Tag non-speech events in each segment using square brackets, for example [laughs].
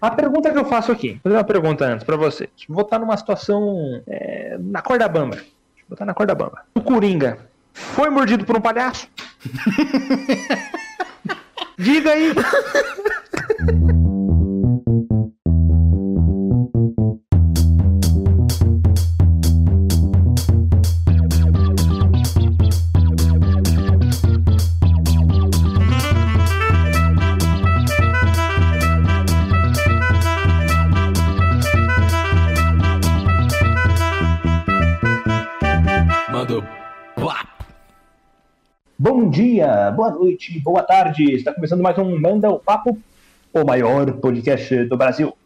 A pergunta que eu faço aqui, vou fazer uma pergunta antes pra você. Vou botar numa situação é, na corda bamba. Deixa eu botar na corda bamba. O Coringa foi mordido por um palhaço? [laughs] Diga aí. [laughs] Bom dia, boa noite, boa tarde. Está começando mais um Manda o Papo, o maior podcast do Brasil.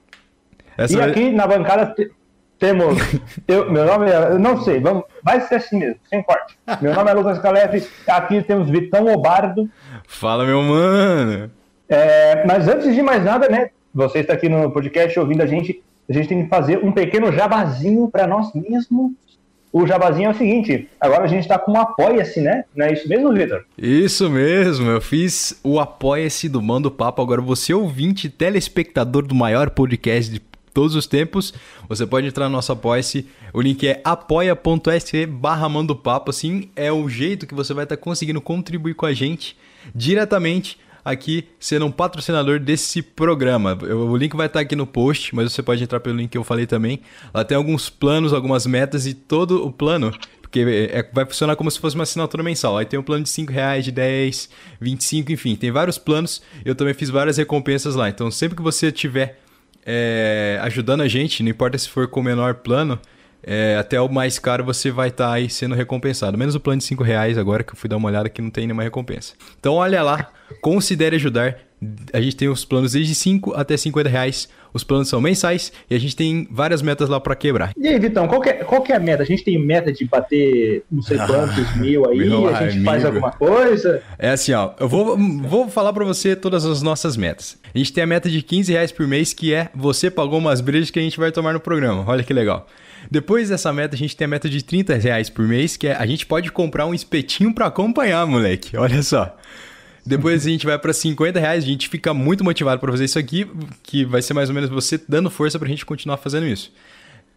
Essa e vai- aqui na bancada te- temos. [laughs] Eu, meu nome é. Eu não sei, vamos, vai ser assim mesmo, sem corte. Meu nome é Lucas Calef, aqui temos Vitão Obardo. Fala, meu mano. É, mas antes de mais nada, né? Você está aqui no podcast ouvindo a gente, a gente tem que fazer um pequeno jabazinho para nós mesmos. O jabazinho é o seguinte: agora a gente está com um apoia-se, né? Não é isso mesmo, Vitor? Isso mesmo, eu fiz o Apoia-se do Mando Papo. Agora, você ouvinte, telespectador do maior podcast de todos os tempos, você pode entrar no nosso Apoia-se. O link é apoia.se barra. Assim, é o jeito que você vai estar conseguindo contribuir com a gente diretamente aqui, sendo um patrocinador desse programa. O link vai estar aqui no post, mas você pode entrar pelo link que eu falei também. Lá tem alguns planos, algumas metas e todo o plano porque é- vai funcionar como se fosse uma assinatura mensal. Aí tem um plano de 5 reais, de 10, 25, enfim. Tem vários planos. Eu também fiz várias recompensas lá. Então, sempre que você estiver é, ajudando a gente, não importa se for com o menor plano, é, até o mais caro você vai estar aí sendo recompensado. Menos o plano de 5 reais agora que eu fui dar uma olhada que não tem nenhuma recompensa. Então, olha lá, considere ajudar. A gente tem os planos desde 5 até 50 reais. Os planos são mensais e a gente tem várias metas lá para quebrar. E aí, Vitão, qual que, é, qual que é a meta? A gente tem meta de bater não sei quantos mil aí, meu a gente faz amigo. alguma coisa. É assim, ó. Eu vou, vou falar pra você todas as nossas metas. A gente tem a meta de 15 reais por mês, que é você pagou umas brejas que a gente vai tomar no programa. Olha que legal. Depois dessa meta, a gente tem a meta de 30 reais por mês, que é a gente pode comprar um espetinho pra acompanhar, moleque. Olha só. Depois a gente vai pra 50 reais, a gente fica muito motivado pra fazer isso aqui, que vai ser mais ou menos você dando força pra gente continuar fazendo isso.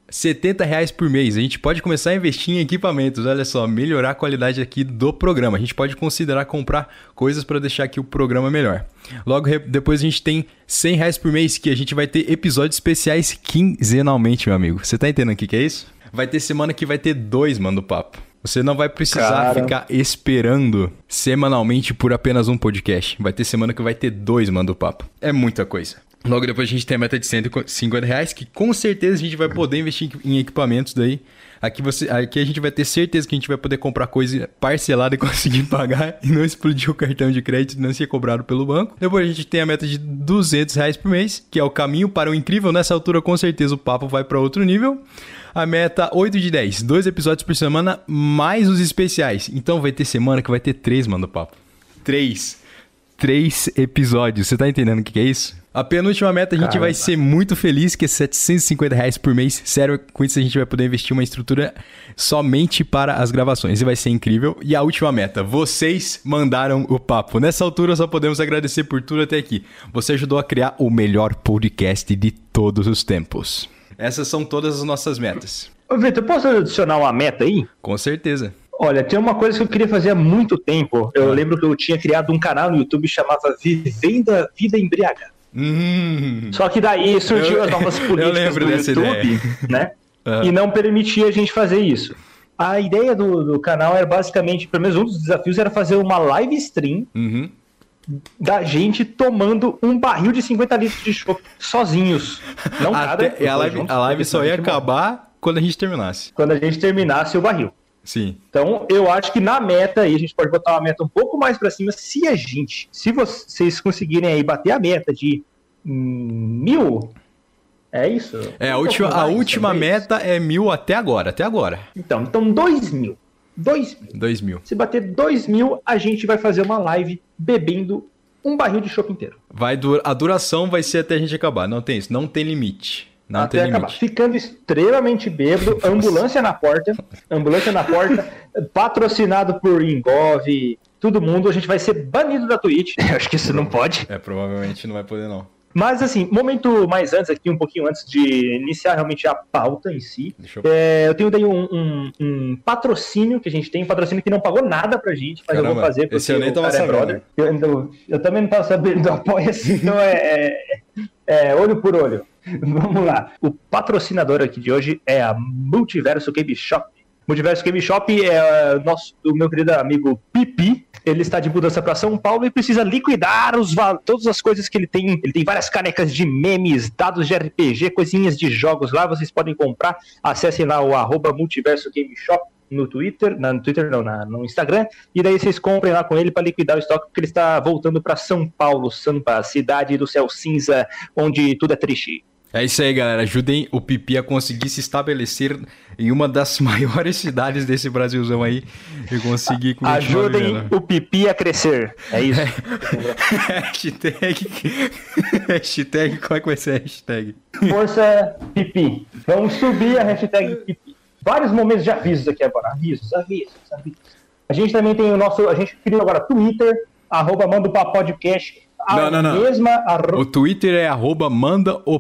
70 reais por mês. A gente pode começar a investir em equipamentos, olha só, melhorar a qualidade aqui do programa. A gente pode considerar comprar coisas para deixar aqui o programa melhor. Logo depois a gente tem 100 reais por mês, que a gente vai ter episódios especiais quinzenalmente, meu amigo. Você tá entendendo o que, que é isso? Vai ter semana que vai ter dois, mano, do papo. Você não vai precisar Cara. ficar esperando semanalmente por apenas um podcast. Vai ter semana que vai ter dois, mano, do papo. É muita coisa. Logo depois a gente tem a meta de 150 reais, que com certeza a gente vai poder investir em equipamentos daí. Aqui, você, aqui a gente vai ter certeza que a gente vai poder comprar coisa parcelada e [laughs] conseguir pagar e não explodir o cartão de crédito não ser cobrado pelo banco. Depois a gente tem a meta de 200 reais por mês, que é o caminho para o incrível. Nessa altura, com certeza, o papo vai para outro nível. A meta 8 de 10, dois episódios por semana, mais os especiais. Então vai ter semana que vai ter três, mano, papo. Três. Três episódios. Você tá entendendo o que, que é isso? A penúltima meta a gente Caramba. vai ser muito feliz, que é 750 reais por mês. Sério, com isso a gente vai poder investir uma estrutura somente para as gravações. E vai ser incrível. E a última meta, vocês mandaram o papo. Nessa altura só podemos agradecer por tudo até aqui. Você ajudou a criar o melhor podcast de todos os tempos. Essas são todas as nossas metas. Ô, Vitor, posso adicionar uma meta aí? Com certeza. Olha, tem uma coisa que eu queria fazer há muito tempo. Eu lembro que eu tinha criado um canal no YouTube que chamava Vivendo a Vida Embriagada. Hum. Só que daí surgiu Eu- as novas [laughs] políticas do YouTube, ideia. né? [laughs] Aham. E não permitia a gente fazer isso. A ideia do, do canal era basicamente, pelo menos um dos desafios era fazer uma live stream Uhum. da gente tomando um barril de 50 litros de chopp sozinhos. Não cada, Até, e a live, juntos, a live só ia morre. acabar quando a gente terminasse. Quando a gente terminasse o barril. Sim. Então, eu acho que na meta aí, a gente pode botar uma meta um pouco mais pra cima. Se a gente, se vocês conseguirem aí bater a meta de mil, é isso? É, a última, a última talvez. meta é mil até agora, até agora. Então, então dois mil. Dois mil. Dois mil. Se bater dois mil, a gente vai fazer uma live bebendo um barril de chopp inteiro. Vai dur a duração vai ser até a gente acabar. Não tem isso, não tem limite. Não até tem acabar. limite. Ficando extremamente bêbado, ambulância na porta, ambulância na porta, patrocinado por Engov, todo mundo, a gente vai ser banido da Twitch. [laughs] Eu acho que isso não pode. É, provavelmente não vai poder não. Mas, assim, momento mais antes aqui, um pouquinho antes de iniciar realmente a pauta em si, eu... É, eu... tenho daí um, um, um, patrocínio que a gente tem, um patrocínio que não pagou nada pra gente, mas Caramba, eu vou fazer porque esse eu nem tava é brother. Eu, eu, eu, também não tava sabendo do apoio assim, [laughs] então é, é, é olho por olho. Vamos lá. O patrocinador aqui de hoje é a Multiverso Game Shop. Multiverso Game Shop é nosso, do meu querido amigo Pipi. Ele está de mudança para São Paulo e precisa liquidar os, todas as coisas que ele tem. Ele tem várias canecas de memes, dados de RPG, coisinhas de jogos lá. Vocês podem comprar. Acessem lá o arroba Multiverso Game Shop no Twitter, no Twitter não, na, no Instagram, e daí vocês comprem lá com ele para liquidar o estoque, porque ele está voltando para São Paulo, Sampa, cidade do céu cinza, onde tudo é triste. É isso aí, galera. Ajudem o Pipi a conseguir se estabelecer em uma das [laughs] maiores cidades desse Brasilzão aí e conseguir Ajudem o Pipi a crescer. É isso. É. [laughs] hashtag. [laughs] hashtag. Qual é que vai ser a hashtag? Força Pipi. Vamos subir a hashtag Pipi. Vários momentos de avisos aqui agora. Avisos, avisos, avisos. A gente também tem o nosso. A gente criou agora Twitter, arroba manda podcast não, não, não. Mesma arro... O Twitter é arroba manda o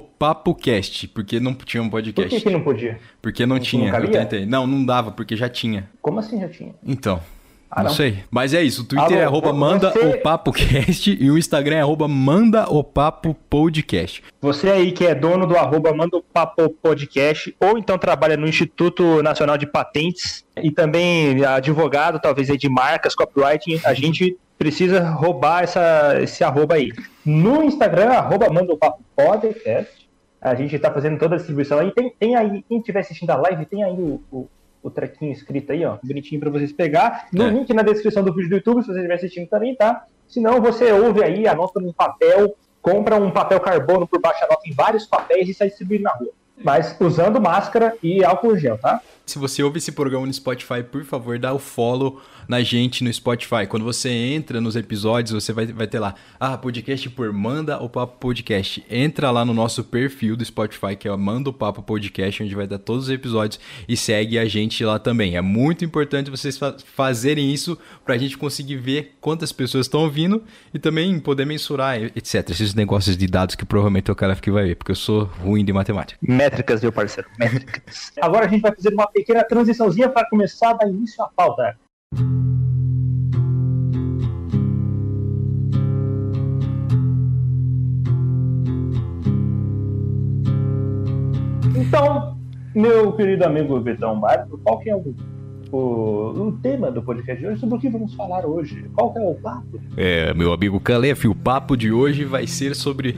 porque não tinha um podcast. Por que, que não podia? Porque não, não tinha, não eu tentei. Não, não dava, porque já tinha. Como assim já tinha? Então. Ah, não, não, sei. Mas é isso. O Twitter Alô, é arroba manda você... o papo cast [laughs] e o Instagram é arroba manda o papo podcast. Você aí que é dono do arroba manda o papo podcast ou então trabalha no Instituto Nacional de Patentes e também advogado, talvez aí de marcas, copywriting, a gente precisa roubar essa, esse arroba aí. No Instagram, arroba manda o papo podcast. A gente está fazendo toda a distribuição aí. Tem, tem aí, quem estiver assistindo a live, tem aí o, o, o trequinho escrito aí, ó, bonitinho para vocês pegar. No é. link na descrição do vídeo do YouTube, se você estiver assistindo também, tá? Se não, você ouve aí, anota num papel, compra um papel carbono por baixo, anota em vários papéis e sai distribuindo na rua. Mas usando máscara e álcool gel, tá? Se você ouve esse programa no Spotify, por favor, dá o follow na gente no Spotify. Quando você entra nos episódios, você vai, vai ter lá, ah, podcast por Manda o Papo Podcast. Entra lá no nosso perfil do Spotify, que é o Manda o Papo Podcast, onde vai dar todos os episódios e segue a gente lá também. É muito importante vocês fa fazerem isso para a gente conseguir ver quantas pessoas estão ouvindo e também poder mensurar, etc. Esses negócios de dados que provavelmente o cara que vai ver, porque eu sou ruim de matemática. Métricas, meu parceiro, métricas. Agora a gente vai fazer uma pequena transiçãozinha para começar a dar início à pauta. Então, meu querido amigo Vitão Barco, qual que é o, o, o, tema do podcast de hoje? Sobre o que vamos falar hoje? Qual que é o papo? É, meu amigo Calef, o papo de hoje vai ser sobre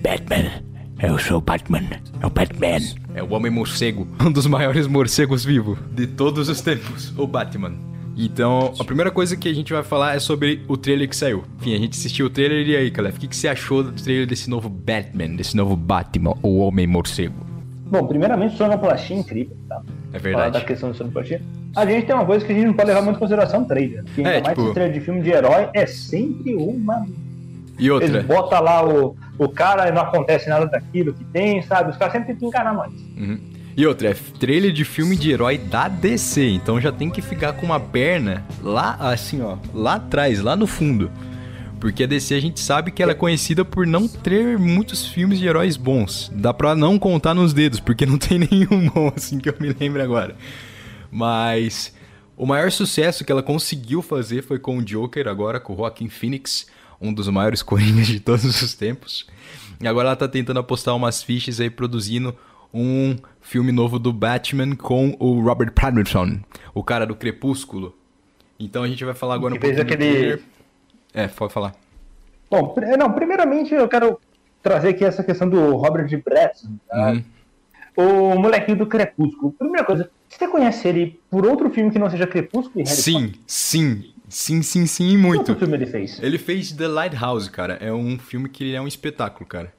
Batman. Eu sou o Batman. É o Batman. É o Homem Morcego. [laughs] Um dos maiores morcegos vivos de todos os tempos. O Batman. Então, a primeira coisa que a gente vai falar é sobre o trailer que saiu. Enfim, a gente assistiu o trailer e aí, Calef, o que, que você achou do trailer desse novo Batman, desse novo Batman, o Homem Morcego? Bom, primeiramente, sonoplastia incrível, tá? É verdade. Falar da questão de sonoplastia. A gente tem uma coisa que a gente não pode levar muito em consideração, trailer. Que ainda é, mais tipo... trailer de filme de herói é sempre uma e outra? Eles botam lá o, o cara e não acontece nada daquilo que tem, sabe? Os caras sempre tentam enganar nós. Uhum. E outra, é trailer de filme de herói da DC, então já tem que ficar com uma perna lá, assim, ó, lá atrás, lá no fundo. Porque a DC a gente sabe que ela é conhecida por não ter muitos filmes de heróis bons. Dá pra não contar nos dedos, porque não tem [laughs] nenhum bom, assim, que eu me lembro agora. Mas o maior sucesso que ela conseguiu fazer foi com o Joker, agora com o Joaquin Phoenix um dos maiores [laughs] coringas de todos os tempos. E agora ela tá tentando apostar umas fichas aí produzindo um filme novo do Batman com o Robert Pattinson, o cara do Crepúsculo. Então a gente vai falar agora um pouquinho aquele... É, pode falar. Bom, não, primeiramente eu quero trazer aqui essa questão do Robert Pattinson, tá? uhum. o molequinho do Crepúsculo. Primeira coisa, você conhece ele por outro filme que não seja Crepúsculo e Sim, Potter? sim. Sim, sim, sim, muito. Qual filme ele fez? Ele fez The Lighthouse, cara. É um filme que é um espetáculo, cara.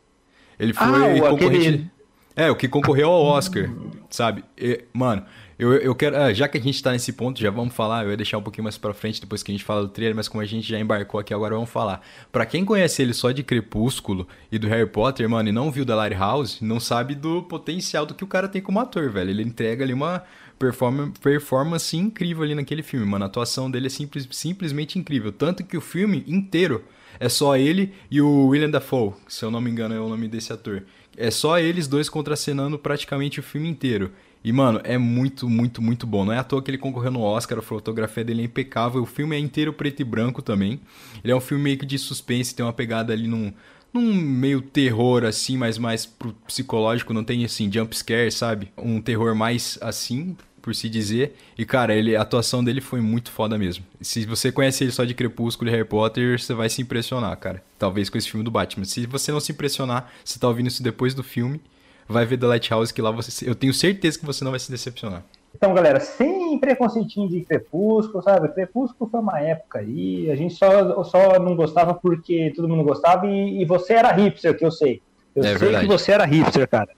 Ele foi ah, concorrente... Aquele... É, o que concorreu ao Oscar, sabe? E, mano, eu, eu quero... Ah, já que a gente tá nesse ponto, já vamos falar. Eu ia deixar um pouquinho mais pra frente depois que a gente fala do trailer, mas como a gente já embarcou aqui, agora vamos falar. Pra quem conhece ele só de Crepúsculo e do Harry Potter, mano, e não viu The Lighthouse, não sabe do potencial do que o cara tem como ator, velho. Ele entrega ali uma performance, performance incrível ali naquele filme, mano. A atuação dele é simples, simplesmente incrível. Tanto que o filme inteiro é só ele e o William Dafoe, se eu não me engano é o nome desse ator. É só eles dois contracenando praticamente o filme inteiro. E, mano, é muito, muito, muito bom. Não é à toa que ele concorreu no Oscar, a fotografia dele é impecável. O filme é inteiro preto e branco também. Ele é um filme meio que de suspense, tem uma pegada ali num, num meio terror, assim, mas mais pro psicológico. Não tem, assim, jump scare, sabe? Um terror mais assim, por se dizer. E, cara, ele, a atuação dele foi muito foda mesmo. Se você conhece ele só de Crepúsculo e Harry Potter, você vai se impressionar, cara. Talvez com esse filme do Batman. Se você não se impressionar, você tá ouvindo isso depois do filme, vai ver The Lighthouse, que lá você. Eu tenho certeza que você não vai se decepcionar. Então, galera, sem preconceitinho de Crepúsculo, sabe? Crepúsculo foi uma época aí, a gente só, só não gostava porque todo mundo gostava e, e você era hipster, que eu sei. Eu é sei verdade. que você era hipster, cara.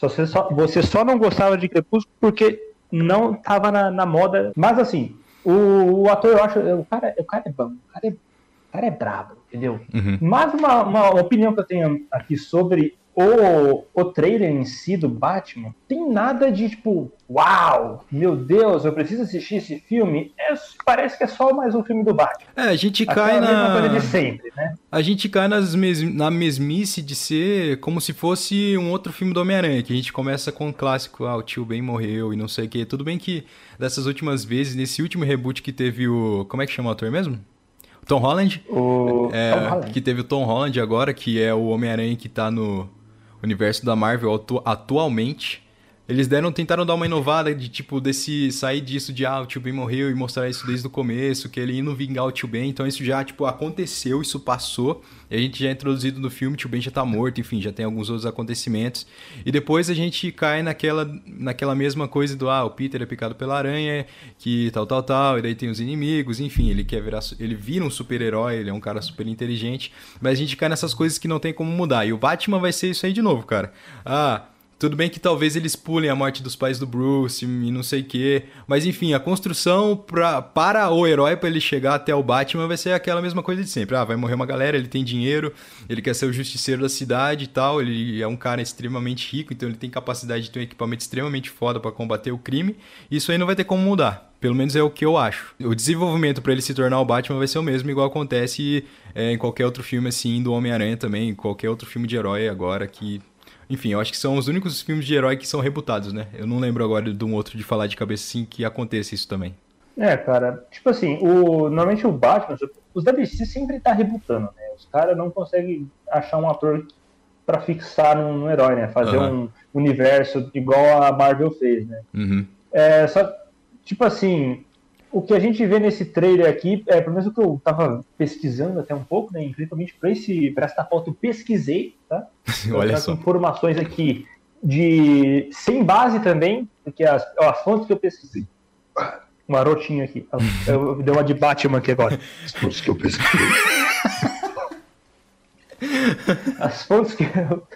Você só, você só não gostava de Crepúsculo porque não tava na, na moda. Mas assim, o, o, ator, eu acho. O cara, o cara é bom, o cara é, o cara é brabo, entendeu? Uhum. Mas uma, uma opinião que eu tenho aqui sobre o, o trailer em si do Batman tem nada de tipo, uau, meu Deus, eu preciso assistir esse filme. É, parece que é só mais um filme do Batman. É, a gente cai na. Coisa de sempre, né? A gente cai nas mes... na mesmice de ser como se fosse um outro filme do Homem-Aranha, que a gente começa com o um clássico, ah, o tio Ben morreu e não sei o quê. Tudo bem que dessas últimas vezes, nesse último reboot que teve o. Como é que chama o ator mesmo? Tom Holland? O... É, Tom Holland. Que teve o Tom Holland agora, que é o Homem-Aranha que tá no universo da Marvel atu atualmente. Eles deram, tentaram dar uma inovada de tipo desse sair disso de ah, o tio Ben morreu e mostrar isso desde o começo, que ele indo vingar o tio Ben. Então isso já tipo aconteceu, isso passou. A gente já é introduzido no filme, o tio Ben já tá morto, enfim, já tem alguns outros acontecimentos. E depois a gente cai naquela naquela mesma coisa do ah, o Peter é picado pela aranha, que tal tal tal, e daí tem os inimigos, enfim, ele quer virar ele vira um super-herói, ele é um cara super inteligente, mas a gente cai nessas coisas que não tem como mudar. E o Batman vai ser isso aí de novo, cara. Ah, tudo bem que talvez eles pulem a morte dos pais do Bruce e não sei o quê. Mas enfim, a construção pra, para o herói, para ele chegar até o Batman, vai ser aquela mesma coisa de sempre. Ah, vai morrer uma galera, ele tem dinheiro, ele quer ser o justiceiro da cidade e tal. Ele é um cara extremamente rico, então ele tem capacidade de ter um equipamento extremamente foda para combater o crime. Isso aí não vai ter como mudar. Pelo menos é o que eu acho. O desenvolvimento para ele se tornar o Batman vai ser o mesmo, igual acontece é, em qualquer outro filme assim do Homem-Aranha também, qualquer outro filme de herói agora que enfim, eu acho que são os únicos filmes de herói que são rebutados, né? Eu não lembro agora de um outro de falar de cabeça assim que aconteça isso também. É, cara, tipo assim, o, normalmente o Batman, os DC sempre tá rebutando, né? Os caras não conseguem achar um ator para fixar num, num, herói, né? Fazer uhum. um universo igual a Marvel fez, né? Uhum. É, só, tipo assim, o que a gente vê nesse trailer aqui, é pelo menos o que eu estava pesquisando até um pouco, né? Principalmente para essa foto eu pesquisei, tá? [laughs] Olha só. informações aqui de sem base também, porque as, as fontes que eu pesquisei. Um marotinho aqui. Eu, deu [laughs] uma de Batman aqui agora. As fontes que eu pesquisei. [laughs] As fontes que eu,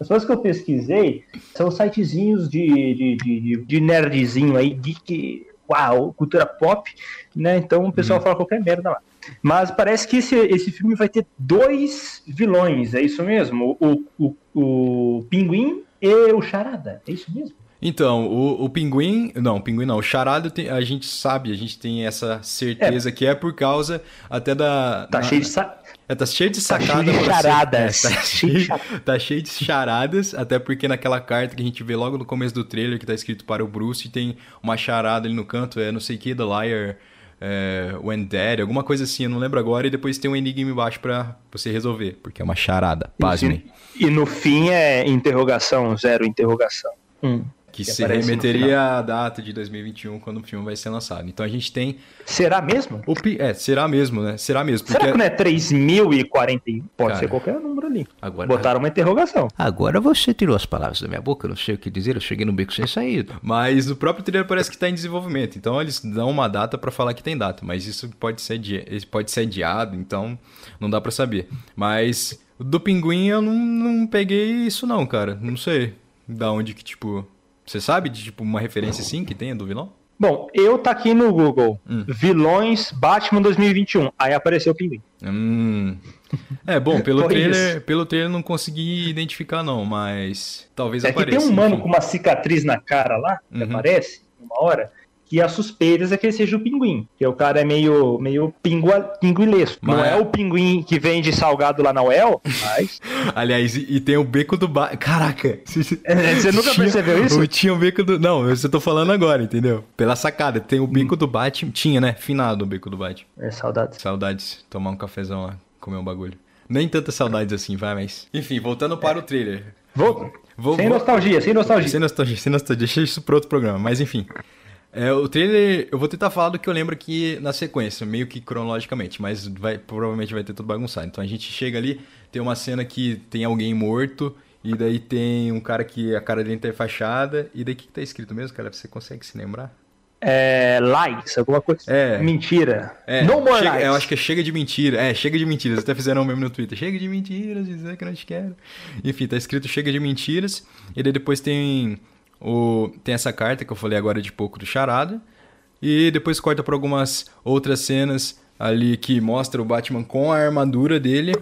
as fontes que eu pesquisei são sitezinhos de, de, de, de nerdzinho aí, geek uau, cultura pop, né? Então o pessoal uhum. fala qualquer merda lá. Mas parece que esse, esse filme vai ter dois vilões, é isso mesmo? O, o, o Pinguim e o Charada, é isso mesmo? Então, o, o Pinguim. Não, o Pinguim não. O Charada a gente sabe, a gente tem essa certeza é. que é por causa até da. Tá na, cheio de. Sa... É, tá cheio de sacada. Tá cheio de charadas. É, tá, [laughs] cheio, tá cheio de charadas, até porque naquela carta que a gente vê logo no começo do trailer, que tá escrito para o Bruce, tem uma charada ali no canto, é não sei o que, The Liar. É, When Dead, alguma coisa assim, eu não lembro agora, e depois tem um enigma embaixo para você resolver, porque é uma charada, pasmem. E, e no fim é interrogação, zero interrogação. Hum. Que, que se remeteria à data de 2021, quando o filme vai ser lançado. Então a gente tem. Será mesmo? O, é, será mesmo, né? Será mesmo. Porque... Será que não é 3041? Pode Cara, ser qualquer número ali. Agora, Botaram uma interrogação. Agora você tirou as palavras da minha boca, eu não sei o que dizer, eu cheguei no beco sem saída. Mas o próprio trailer parece que está em desenvolvimento. Então eles dão uma data para falar que tem data. Mas isso pode ser, pode ser adiado, então não dá para saber. Mas do pinguim eu não, não peguei isso, não, cara. Não sei da onde que, tipo você sabe de tipo uma referência assim que tenha do vilão? Bom, eu tá aqui no Google. Hum. Vilões Batman 2021. Aí apareceu o Pinguim. Hum. É, bom, [laughs] pelo trailer, pelo trailer não consegui identificar não, mas talvez é apareça. Que tem um mano enfim. com uma cicatriz na cara lá, que uhum. aparece uma hora, que as suspeitas é que ele seja o pinguim. Que o cara é meio, meio pingua, pinguilesco. Mas... Não é o pinguim que vende salgado lá na UEL, mas. [laughs] Aliás, e, e, tem o beco do Batman. Caraca! É, você nunca tinha, percebeu isso? Tinha o beco do. Não, eu tô falando agora, entendeu? Pela sacada. Tem o beco hum. do Batman. Tinha, né? Finado o beco do Batman. É, saudades. Saudades. Tomar um cafezão lá, comer um bagulho. Nem tantas saudades assim, vai, mas. Enfim, voltando para é. o trailer. Vou. vou sem vou... nostalgia, sem nostalgia. Sem nostalgia, sem nostalgia. Deixa isso para outro programa, mas enfim. É, o trailer, eu vou tentar falar do que eu lembro aqui na sequência, meio que cronologicamente, mas vai, provavelmente vai ter tudo bagunçado. Então a gente chega ali, tem uma cena que tem alguém morto, e daí tem um cara que a cara dele tá fachada, e daí o que, que tá escrito mesmo, cara? Você consegue se lembrar? É, lies, alguma coisa. É. Mentira. É, no more chega, lies. Eu acho que é chega de mentira. É, chega de mentiras. Até fizeram um meme no Twitter. Chega de mentiras, dizer que não te quero. Enfim, tá escrito chega de mentiras. E daí depois tem o, tem essa carta que eu falei agora de pouco do Charada. E depois corta para algumas outras cenas ali que mostra o Batman com a armadura dele.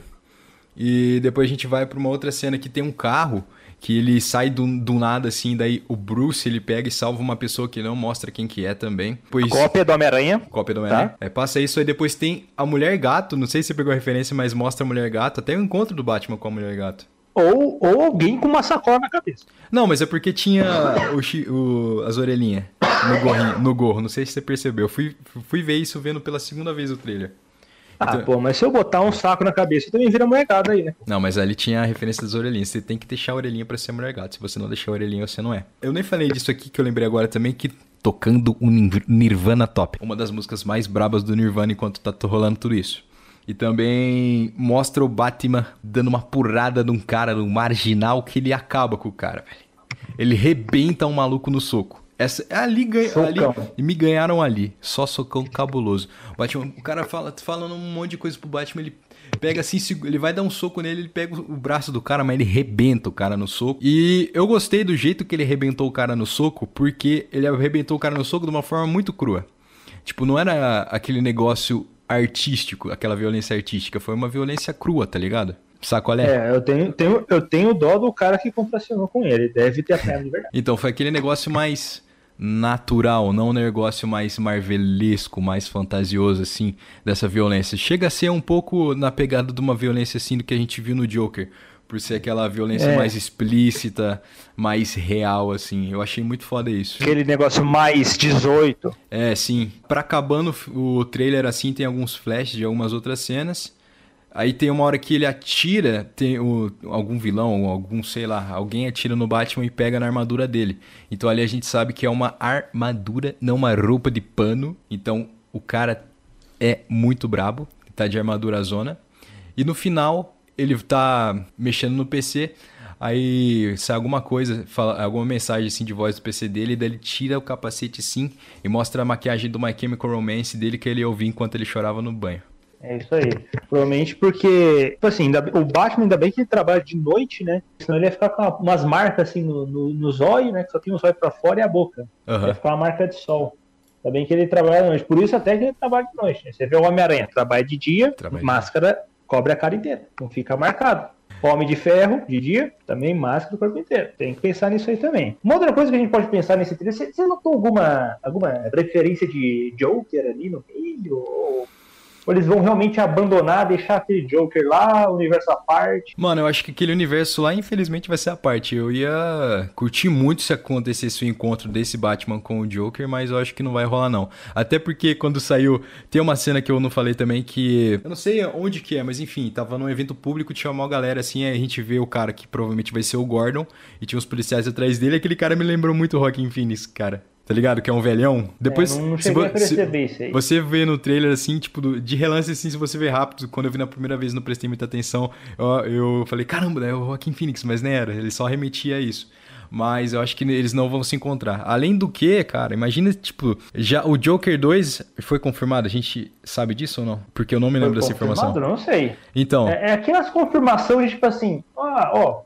E depois a gente vai para uma outra cena que tem um carro que ele sai do, do nada assim, daí o Bruce ele pega e salva uma pessoa que não mostra quem que é também. Pois... Cópia do Homem-Aranha. Cópia do Homem-Aranha. Tá. É, passa isso aí depois tem a Mulher Gato, não sei se você pegou a referência, mas mostra a Mulher Gato, até o encontro do Batman com a Mulher Gato ou, ou alguém com uma sacola na cabeça. Não, mas é porque tinha o, o, as orelhinhas no, gorrinho, no gorro. Não sei se você percebeu. Eu fui, fui ver isso vendo pela segunda vez o trailer. Ah, então... pô, mas se eu botar um saco na cabeça, também vira molecada aí, né? Não, mas ali tinha a referência das orelhinhas. Você tem que deixar a orelhinha pra ser mulher gato. Se você não deixar a orelhinha, você não é. Eu nem falei disso aqui que eu lembrei agora também, que tocando um Nirvana top. Uma das músicas mais brabas do Nirvana enquanto tá rolando tudo isso. E também mostra o Batman dando uma porrada num cara, num marginal, que ele acaba com o cara, velho. Ele rebenta um maluco no soco. Essa, ali, ali e me ganharam ali. Só socão cabuloso. O Batman, o cara fala, falando um monte de coisa pro Batman, ele pega assim, ele vai dar um soco nele, ele pega o braço do cara, mas ele rebenta o cara no soco. E eu gostei do jeito que ele arrebentou o cara no soco, porque ele arrebentou o cara no soco de uma forma muito crua. Tipo, não era aquele negócio artístico, aquela violência artística, foi uma violência crua, tá ligado? Sacolé? É, eu tenho, tenho, eu tenho dó do cara que contracionou com ele, deve ter a de verdade. então, foi aquele negócio mais natural, não um negócio mais marvelesco, mais fantasioso, assim, dessa violência. Chega a ser um pouco na pegada de uma violência, assim, do que a gente viu no Joker por ser aquela violência é. mais explícita, mais real, assim. Eu achei muito foda isso. Aquele negócio mais 18. É, sim. Pra acabando o trailer, assim, tem alguns flashes de algumas outras cenas. Aí tem uma hora que ele atira, tem o, algum vilão, algum, sei lá, alguém atira no Batman e pega na armadura dele. Então ali a gente sabe que é uma armadura, não uma roupa de pano. Então o cara é muito brabo, tá de armadura zona. E no final ele tá mexendo no PC, aí sai alguma coisa, fala, alguma mensagem assim de voz do PC dele, daí ele tira o capacete sim e mostra a maquiagem do My Chemical Romance dele que ele ouvia enquanto ele chorava no banho. É isso aí. Provavelmente porque, tipo assim, o Batman ainda bem que ele trabalha de noite, né? Senão ele ia ficar com umas marcas assim no, no, nos olhos, né? Que só tem os olhos pra fora e a boca. Uhum. Ia ficar uma marca de sol. Ainda bem que ele trabalha de noite. Por isso até que ele trabalha de noite. Né? Você vê o Homem-Aranha, trabalha de dia, trabalha máscara cobre a cara inteira, não fica marcado. Homem de ferro, de dia, também máscara do corpo inteiro. Tem que pensar nisso aí também. Uma outra coisa que a gente pode pensar nesse você, você notou alguma, alguma referência de Joker ali no meio? Ou ou eles vão realmente abandonar, deixar aquele Joker lá, universo à parte? Mano, eu acho que aquele universo lá, infelizmente, vai ser a parte. Eu ia curtir muito se acontecesse o encontro desse Batman com o Joker, mas eu acho que não vai rolar, não. Até porque quando saiu. Tem uma cena que eu não falei também que. Eu não sei onde que é, mas enfim, tava num evento público, tinha uma galera assim, aí a gente vê o cara que provavelmente vai ser o Gordon, e tinha os policiais atrás dele. Aquele cara me lembrou muito o Joaquin Phoenix, cara tá ligado? Que é um velhão. Depois, é, não cheguei se, a perceber se, isso aí. Você vê no trailer, assim, tipo, de relance, assim, se você vê rápido, quando eu vi na primeira vez não prestei muita atenção, eu, eu falei, caramba, é o Joaquim Phoenix, mas nem era, ele só remetia a isso. Mas eu acho que eles não vão se encontrar. Além do que, cara, imagina, tipo, já o Joker 2 foi confirmado, a gente sabe disso ou não? Porque eu não me lembro dessa informação. Não sei. Então. É, é aquelas confirmações, tipo assim, ah, ó,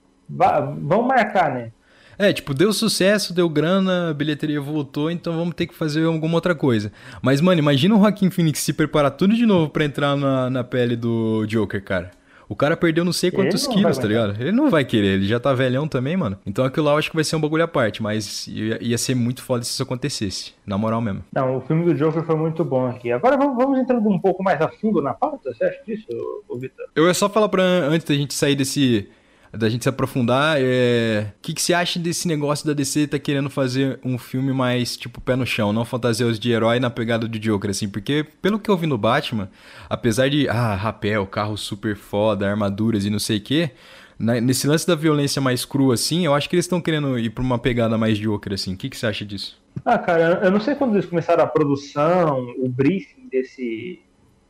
vão marcar, né? É, tipo, deu sucesso, deu grana, a bilheteria voltou, então vamos ter que fazer alguma outra coisa. Mas, mano, imagina o Joaquim Phoenix se preparar tudo de novo para entrar na, na pele do Joker, cara. O cara perdeu não sei quantos quilos, tá ligado? Ele não vai querer, ele já tá velhão também, mano. Então aquilo lá eu acho que vai ser um bagulho à parte, mas ia, ia ser muito foda se isso acontecesse, na moral mesmo. Não, o filme do Joker foi muito bom aqui. Agora vamos, vamos entrando um pouco mais a fundo na pauta, você acha disso, Vitor? Eu ia só falar pra, antes da gente sair desse da gente se aprofundar, é... o que, que você acha desse negócio da DC tá querendo fazer um filme mais, tipo, pé no chão, não fantasias de herói na pegada do Joker, assim? Porque, pelo que eu vi no Batman, apesar de, ah, rapel, carro super foda, armaduras e não sei o quê, nesse lance da violência mais crua, assim, eu acho que eles estão querendo ir pra uma pegada mais Joker, assim. O que, que você acha disso? Ah, cara, eu não sei quando eles começaram a produção, o briefing desse...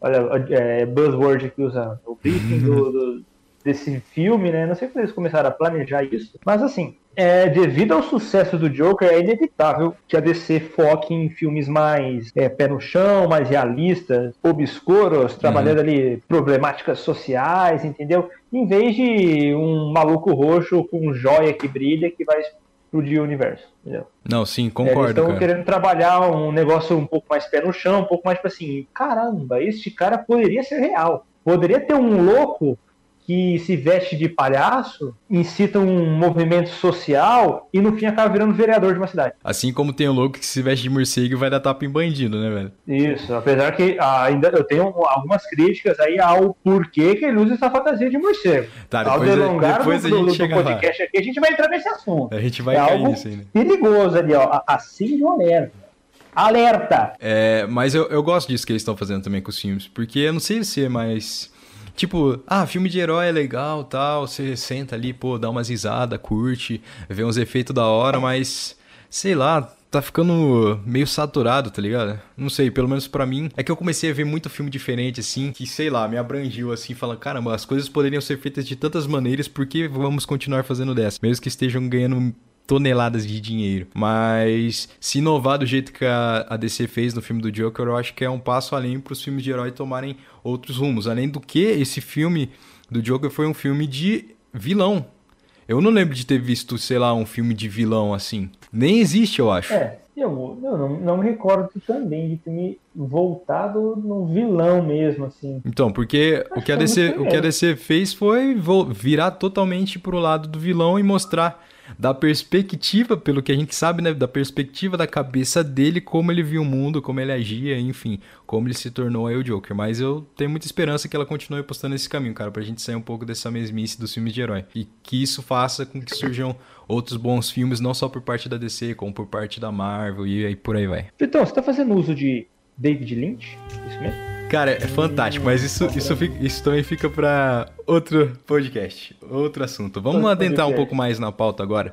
Olha, é, buzzword que usa, o briefing do, do desse filme, né? Não sei quando eles começaram a planejar isso, mas assim, é, devido ao sucesso do Joker, é inevitável que a DC foque em filmes mais é, pé no chão, mais realistas, obscuros, trabalhando uhum. ali problemáticas sociais, entendeu? Em vez de um maluco roxo com joia que brilha que vai explodir o universo, entendeu? Não, sim, concordo. Eles estão querendo trabalhar um negócio um pouco mais pé no chão, um pouco mais tipo assim, caramba, este cara poderia ser real. Poderia ter um louco que se veste de palhaço, incita um movimento social e no fim acaba virando vereador de uma cidade. Assim como tem o louco que se veste de morcego e vai dar tapa em bandido, né, velho? Isso, apesar que ainda eu tenho algumas críticas aí ao porquê que ele usa essa fantasia de morcego. Tá, depois, ao delongar depois do, a gente do, chega do podcast lá. aqui, a gente vai entrar nesse assunto. A gente vai é cair algo nisso ainda. perigoso ali, ó, assim de alerta. Alerta! É, mas eu, eu gosto disso que eles estão fazendo também com os filmes, porque eu não sei se é mais Tipo, ah, filme de herói é legal tal. Você senta ali, pô, dá umas risadas, curte, vê uns efeitos da hora, mas sei lá, tá ficando meio saturado, tá ligado? Não sei, pelo menos para mim. É que eu comecei a ver muito filme diferente, assim, que sei lá, me abrangiu assim, falando, caramba, as coisas poderiam ser feitas de tantas maneiras, por que vamos continuar fazendo dessa? Mesmo que estejam ganhando toneladas de dinheiro. Mas se inovar do jeito que a, DC fez no filme do Joker, eu acho que é um passo além para os filmes de herói tomarem outros rumos. Além do que, esse filme do Joker foi um filme de vilão. Eu não lembro de ter visto, sei lá, um filme de vilão assim. Nem existe, eu acho. É, eu, eu não, não me recordo também de ter me voltado no vilão mesmo, assim. Então, porque o que, a DC, o que a DC fez foi virar totalmente pro lado do vilão e mostrar da perspectiva, pelo que a gente sabe, né, da perspectiva da cabeça dele, como ele viu o mundo, como ele agia, enfim, como ele se tornou aí o Joker. Mas eu tenho muita esperança que ela continue postando esse caminho, cara, pra gente sair um pouco dessa mesmice dos filmes de herói. E que isso faça com que surjam outros bons filmes, não só por parte da DC, como por parte da Marvel e aí por aí vai. Então, você tá fazendo uso de David Lynch? Isso mesmo? Cara, é fantástico, mas isso, isso, fica, isso também fica para outro podcast, outro assunto. Vamos outro adentrar podcast. um pouco mais na pauta agora,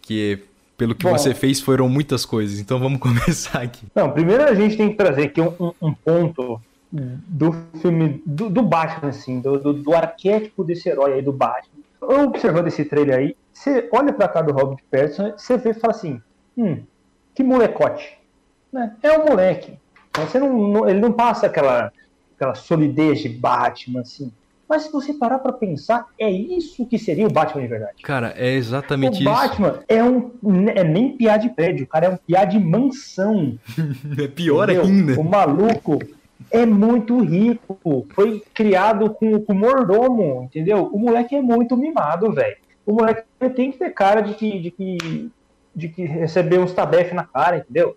que pelo que Bom, você fez foram muitas coisas, então vamos [laughs] começar aqui. Não, primeiro a gente tem que trazer aqui um, um ponto do filme, do, do Batman, assim, do, do, do, arquétipo desse herói aí do Batman. Observando esse trailer aí, você olha pra cá do Robert Pattinson, você vê e fala assim, hum, que molecote. Né? É um moleque. Você não, não, ele não passa aquela, aquela solidez de Batman, assim. Mas se você parar para pensar, é isso que seria o Batman de verdade. Cara, é exatamente isso. O Batman é um é nem piar de prédio, o cara é um piar de mansão. [laughs] é pior entendeu? ainda. O maluco é muito rico, foi criado com, com mordomo, entendeu? O moleque é muito mimado, velho. O moleque tem que ter cara de que, de que, de que recebeu uns tabef na cara, entendeu?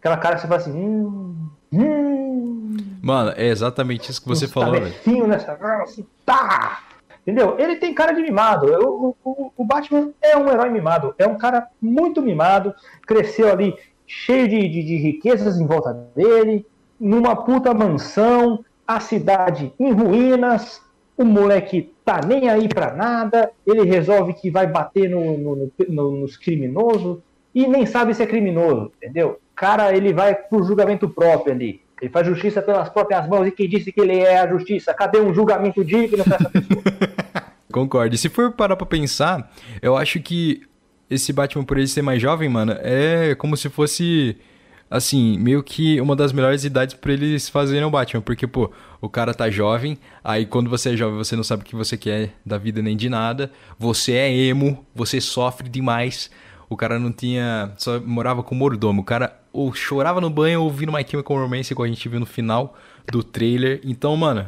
Aquela cara que você fala assim. Hum, hum, Mano, é exatamente isso que você falou, velho. nessa. Assim, tá! Entendeu? Ele tem cara de mimado. O, o, o, Batman é um herói mimado. É um cara muito mimado. Cresceu ali cheio de, de, de riquezas em volta dele. Numa puta mansão. A cidade em ruínas. O moleque tá nem aí pra nada. Ele resolve que vai bater no, no, no, nos criminosos. E nem sabe se é criminoso, entendeu? Cara ele vai pro julgamento próprio ali. Ele faz justiça pelas próprias mãos e quem disse que ele é a justiça? Cadê um julgamento digno pra essa pessoa? [laughs] Concordo. Se for parar pra pensar, eu acho que esse Batman por ele ser mais jovem, mano, é como se fosse assim, meio que uma das melhores idades para eles fazerem o Batman, porque pô, o cara tá jovem, aí quando você é jovem, você não sabe o que você quer da vida nem de nada, você é emo, você sofre demais, o cara não tinha. Só morava com mordomo. O cara ou chorava no banho ouvindo My Chemical Romance, igual a gente viu no final do trailer. Então, mano,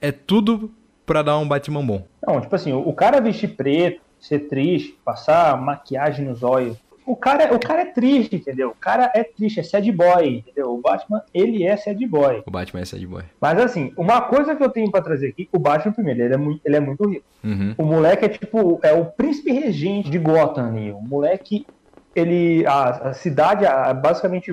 é tudo pra dar um Batman bom. Não, tipo assim, o cara vestir preto, ser triste, passar maquiagem nos olhos. O cara, o cara é triste, entendeu? O cara é triste, é sad boy, entendeu? O Batman, ele é sad boy. O Batman é sad boy. Mas assim, uma coisa que eu tenho pra trazer aqui, o Batman, primeiro, ele é muito, ele é muito rico. Uhum. O moleque é tipo, é o príncipe regente de Gotham ali. O moleque, ele, a, a cidade a, basicamente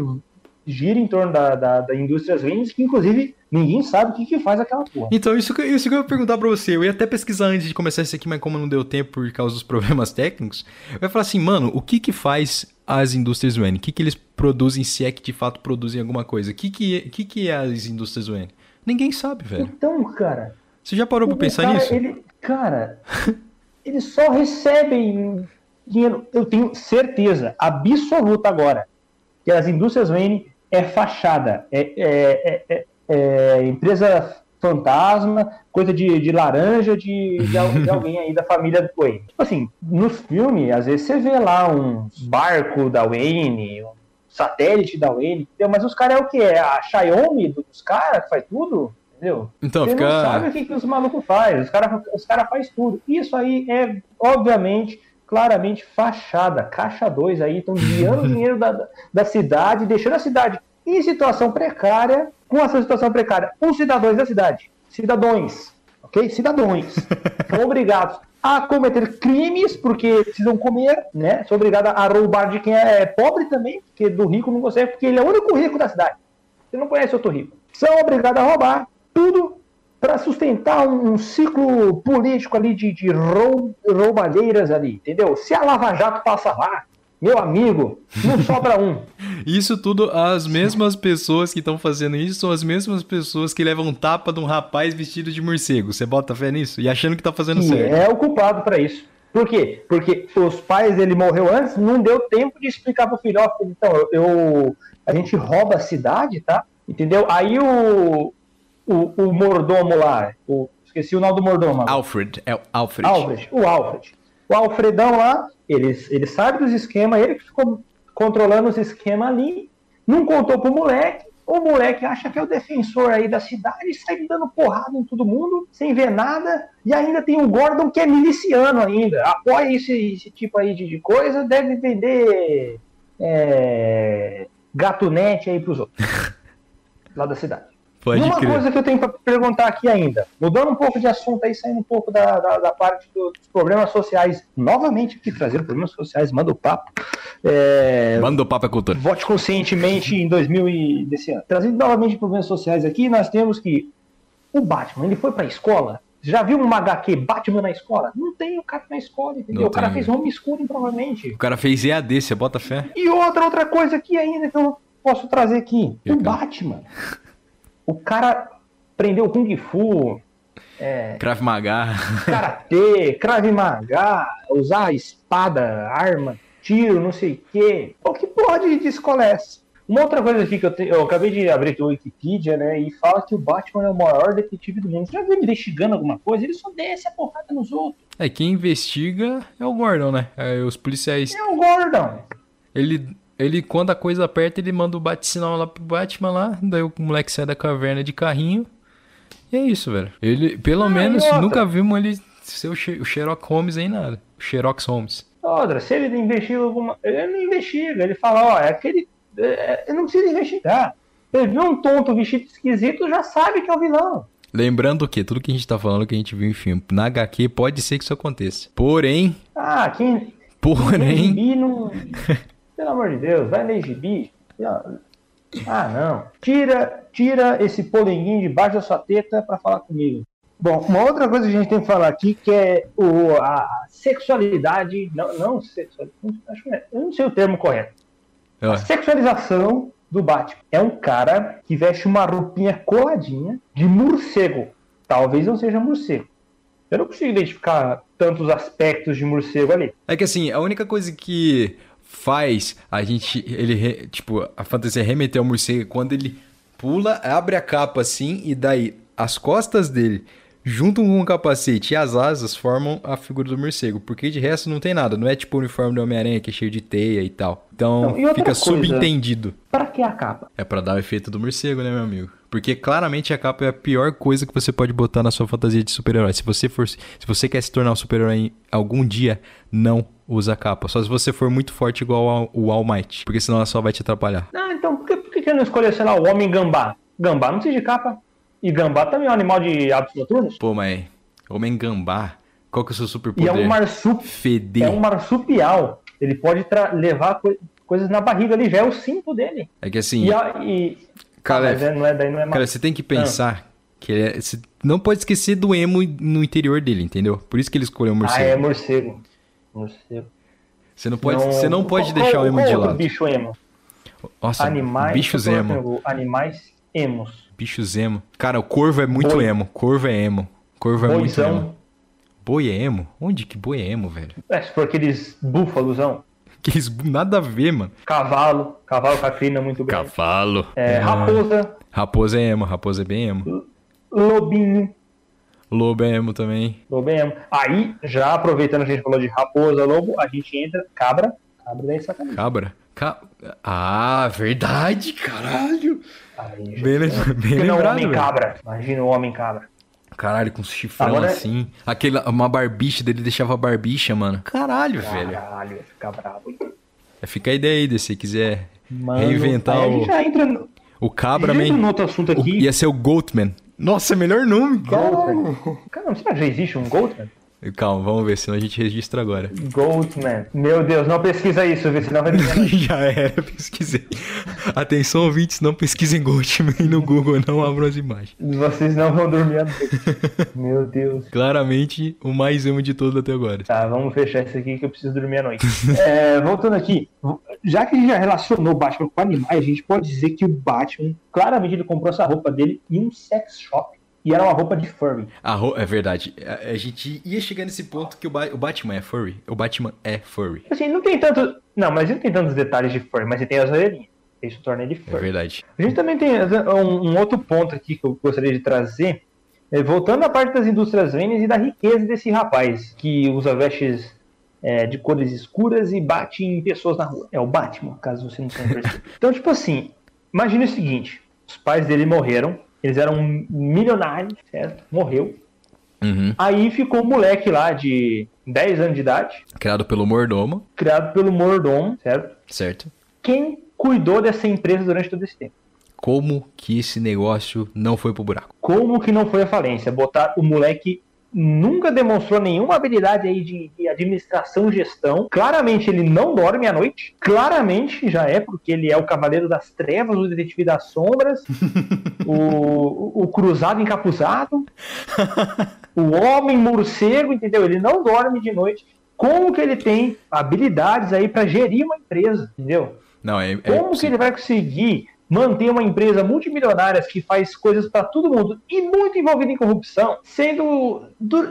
gira em torno da, da, da indústria Wayne, que inclusive ninguém sabe o que, que faz aquela porra. Então, isso que, isso que eu ia perguntar pra você. Eu ia até pesquisar antes de começar isso aqui, mas como não deu tempo por causa dos [laughs] problemas técnicos, eu ia falar assim, mano, o que que faz as indústrias Wayne? O que que eles produzem, se é que de fato produzem alguma coisa? O que que, que, que é as indústrias Wayne? Ninguém sabe, velho. Então, cara... Você já parou pra pensar cara, nisso? Ele, cara, eles só recebem dinheiro, eu tenho certeza absoluta agora, que as indústrias Wayne é fachada, é, é, é, é empresa fantasma, coisa de, de laranja de, de, de, alguém aí da família Wayne. Tipo assim, nos filmes, às vezes você vê lá um barco da Wayne, um satélite da Wayne, entendeu? mas os caras é o que? É a Xiaomi dos caras que faz tudo? Entendeu? Então, Você fica... não sabe o que, que os malucos fazem. Os caras os cara fazem tudo. Isso aí é, obviamente, claramente fachada. Caixa 2 aí, estão desviando o dinheiro da, da cidade, deixando a cidade em situação precária, com essa situação precária, os cidadãos da cidade, cidadãos, ok? Cidadãos, [laughs] são obrigados a cometer crimes porque precisam comer, né? São obrigados a roubar de quem é pobre também, porque do rico não consegue, porque ele é o único rico da cidade. Você não conhece outro rico. São obrigados a roubar tudo para sustentar um, um, ciclo político ali de, de rou, roubalheiras ali, entendeu? Se a Lava Jato passa lá, meu amigo, não [laughs] sobra um. Isso tudo, as mesmas pessoas que estão fazendo isso são as mesmas pessoas que levam tapa de um rapaz vestido de morcego. Você bota fé nisso? E achando que tá fazendo e certo. É o culpado para isso. Por quê? Porque os pais dele morreu antes, não deu tempo de explicar pro filho, ó, então, eu, eu, a gente rouba a cidade, tá? Entendeu? Aí o, o, o mordomo lá, o, esqueci o nome do mordomo. Alfred, é o Alfred. Alfred, o Alfred. O Alfredão lá, ele, ele sabe dos esquemas, ele que ficou controlando os esquemas ali, não contou pro moleque, o moleque acha que é o defensor aí da cidade, sai dando porrada em todo mundo, sem ver nada, e ainda tem o Gordon que é miliciano ainda, apoia esse, esse tipo aí de, de coisa, deve vender é, gatunete aí pros outros, [laughs] lá da cidade. Pode uma crer. coisa que eu tenho para perguntar aqui ainda, mudando um pouco de assunto aí, saindo um pouco da, da, da parte do, dos problemas sociais, novamente aqui trazendo problemas sociais, manda o papo. É, Manda o papo é cultura. vote conscientemente em 2000 e desse ano. Trazendo novamente problemas sociais aqui, nós temos que o Batman, ele foi para a escola. Já viu uma HQ Batman na escola? Não tem o cara na escola, entendeu? Não o cara tem. fez homeschooling, provavelmente. O cara fez EAD, você bota fé? E outra, outra coisa aqui ainda que eu posso trazer aqui. E, o cara? Batman. [laughs] O cara prendeu Kung Fu, é, Krav Maga. karatê, Krav Maga, usar espada, arma, tiro, não sei o quê. Pô, que porra de, escola é essa? Uma outra coisa aqui que eu, te- eu acabei de abrir o Wikipedia, né, e fala que o Batman é o maior detetive do mundo. Você já viu investigando alguma coisa? Ele só desce a porrada nos outros. É, quem investiga é o Gordon, né? É, os policiais. É o Gordon. Ele, ele, quando a coisa aperta, ele manda o bate-sinal lá pro Batman lá. Daí o moleque sai da caverna de carrinho. E é isso, velho. Ele, pelo Ah, menos, nunca vimos ele ser o, She- o Sherlock Holmes em nada. O Sherlock Holmes. Outra, se ele investiga alguma. Ele não investiga, ele fala, ó, é aquele. É, ele não precisa investigar. Ele viu um tonto vestido esquisito, já sabe que é o vilão. Lembrando que tudo que a gente tá falando que a gente viu em filme, na HQ pode ser que isso aconteça. Porém, Ah, quem. Porém, gibi não. [laughs] Pelo amor de Deus, vai ler gibi. Ah, não. Tira, tira esse polenguinho debaixo da sua teta pra falar comigo. Bom, uma outra coisa que a gente tem que falar aqui que é o, a sexualidade. Não, não sexualidade. É- eu não sei o termo correto. ó, A sexualização do Batman. É um cara que veste uma roupinha coladinha de morcego. Talvez não seja morcego. Eu não consigo identificar tantos aspectos de morcego ali. É que assim, a única coisa que faz a gente, ele, tipo, a fantasia remeter ao morcego quando ele pula, abre a capa assim, e daí as costas dele juntam com o capacete e as asas formam a figura do morcego, porque de resto não tem nada, não é tipo o uniforme do Homem-Aranha que é cheio de teia e tal. Então Não, e fica coisa? subentendido. Pra que a capa? É pra dar o efeito do morcego, né, meu amigo? Porque claramente a capa é a pior coisa que você pode botar na sua fantasia de super-herói. Se você for, se você quer se tornar um super-herói algum dia, não usa a capa. Só se você for muito forte igual ao, o All Might, porque senão ela só vai te atrapalhar. Ah, então por que, por que não escolhi, sei lá, o homem gambá? Gambá não precisa de capa. E gambá também é um animal de hábitos noturnos. Pô, mas homem gambá, qual que é o seu E superpoder? é um, marsup... Feder. é um marsupial. Ele pode levar coi- coisas na barriga ali, já é o cinto dele. É que assim, E, a- e... Cara, Ah, é- não é, daí não é cara, você tem que pensar que ele é, você não pode esquecer do emo no interior dele, entendeu? Por isso que ele escolheu o Ah, morcego. é morcego. Morcego. Você não pode, você não pode Qual- deixar o emo qual de lado. bicho emo? Nossa, Animais. bichos emo. Animais emos. Bichos emo. Cara, o corvo é muito Boi. emo. Corvo é emo. Corvo é muito emo. Boi é emo? Onde que boi é emo, velho? É, se for aqueles búfalosão. Que isso, nada a ver, mano. Cavalo. Cavalo com a crina muito grande. Cavalo. É, raposa. Raposa é emo, raposa é bem emo. Lobinho. Lobo é emo também. Lobo é emo. Aí, já aproveitando que a gente falou de raposa, lobo, a gente entra. Cabra. Cabra daí é sacanagem. Cabra? Ca... Ah, verdade, caralho. Aí, Bem, lem- bem não, lembrado, homem velho. cabra. Imagina o homem cabra. Caralho, com chifrão Agora é- assim. Aquela, uma barbicha dele deixava barbicha, mano. Caralho, velho. Caralho, ia ficar bravo. hein? Fica a ideia aí, se você quiser Mano, reinventar aí a o, gente já entra no, o cabra, já entra man. no outro assunto O- aqui. Ia ser o Goatman. Nossa, melhor nome. Goatman. Caramba, será que já existe um Goatman? Calma, vamos ver, senão a gente registra agora. Goatman. Meu Deus, não pesquisa isso, vê senão vai. [laughs] Já era, pesquisei. Atenção, ouvintes, não pesquisem Goatman no Google, não abram as imagens. Vocês não vão dormir à noite. [laughs] Meu Deus. Claramente, o mais emo de todos até agora. Tá, vamos fechar isso aqui que eu preciso dormir à noite. [laughs] É, voltando aqui, já que a gente já relacionou o Batman com animais, a gente pode dizer que o Batman, claramente ele comprou essa roupa dele em um sex shop. E era uma roupa de furry. Ro- É verdade. A, a gente ia chegar nesse ponto que o, Ba- o Batman é furry. O Batman é furry. Assim, não tem tanto. Não, mas não tem tantos detalhes de furry, mas ele tem as orelhinhas. Isso torna ele É furry. verdade. A gente também tem um, um outro ponto aqui que eu gostaria de trazer. É, voltando à parte das indústrias Vênus e da riqueza desse rapaz que usa vestes é, de cores escuras e bate em pessoas na rua. É o Batman, caso você não tenha percebido. [laughs] então, tipo assim, imagine o seguinte: os pais dele morreram, eles eram milionários, certo? Morreu. Uhum. Aí ficou um moleque lá de 10 anos de idade, Criado pelo mordomo, criado pelo mordomo, certo? certo? Quem cuidou dessa empresa durante todo esse tempo? Como que esse negócio não foi pro buraco? Como que não foi a falência? Botar o moleque nunca demonstrou nenhuma habilidade aí de, de administração gestão. Claramente ele não dorme à noite. Claramente já é porque ele é o cavaleiro das trevas, o detetive das sombras, [laughs] o, o- cruzado encapuzado, o homem morcego, entendeu? Ele não dorme de noite. Como que ele tem habilidades aí para gerir uma empresa, entendeu? Não, é. é Como que ele vai conseguir manter uma empresa multimilionária que faz coisas pra todo mundo e muito envolvida em corrupção, sendo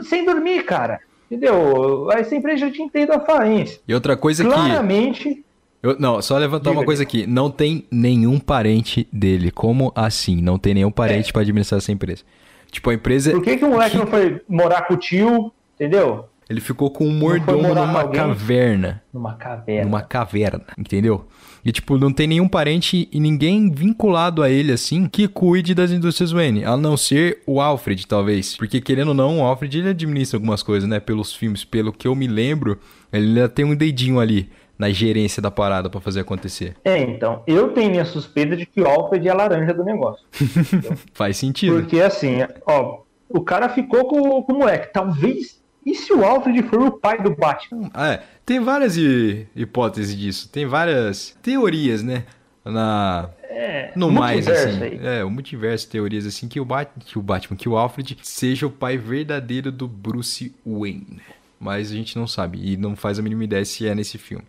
sem dormir, cara? Entendeu? Essa empresa já tinha ido à falência. E outra coisa que. Claramente, Eu- não, só levantar uma coisa aqui. Não tem nenhum parente dele. Como assim? Não tem nenhum parente pra administrar essa empresa. Tipo, a empresa. por que, que o moleque não foi morar com o tio, entendeu? Ele ficou com um mordomo numa alguém? caverna. Numa caverna. Numa caverna, entendeu? E, tipo, não tem nenhum parente e ninguém vinculado a ele, assim, que cuide das indústrias Wayne. A não ser o Alfred, talvez. Porque, querendo ou não, o Alfred, ele administra algumas coisas, né? Pelos filmes. Pelo que eu me lembro, ele ainda tem um dedinho ali na gerência da parada pra fazer acontecer. É, então, eu tenho minha suspeita de que o Alfred é a laranja do negócio. [laughs] Faz sentido. Porque assim, ó, o cara ficou com, com o moleque. Talvez. E se o Alfred for o pai do Batman? Ah, é. Tem várias hi- hipóteses disso. Tem várias teorias, né? Na... É, No mais, multiverso assim. aí. É, o multiverso, teorias assim, que o, Bat que o Batman, que o Alfred seja o pai verdadeiro do Bruce Wayne. Mas a gente não sabe. E não faz a mínima ideia se é nesse filme.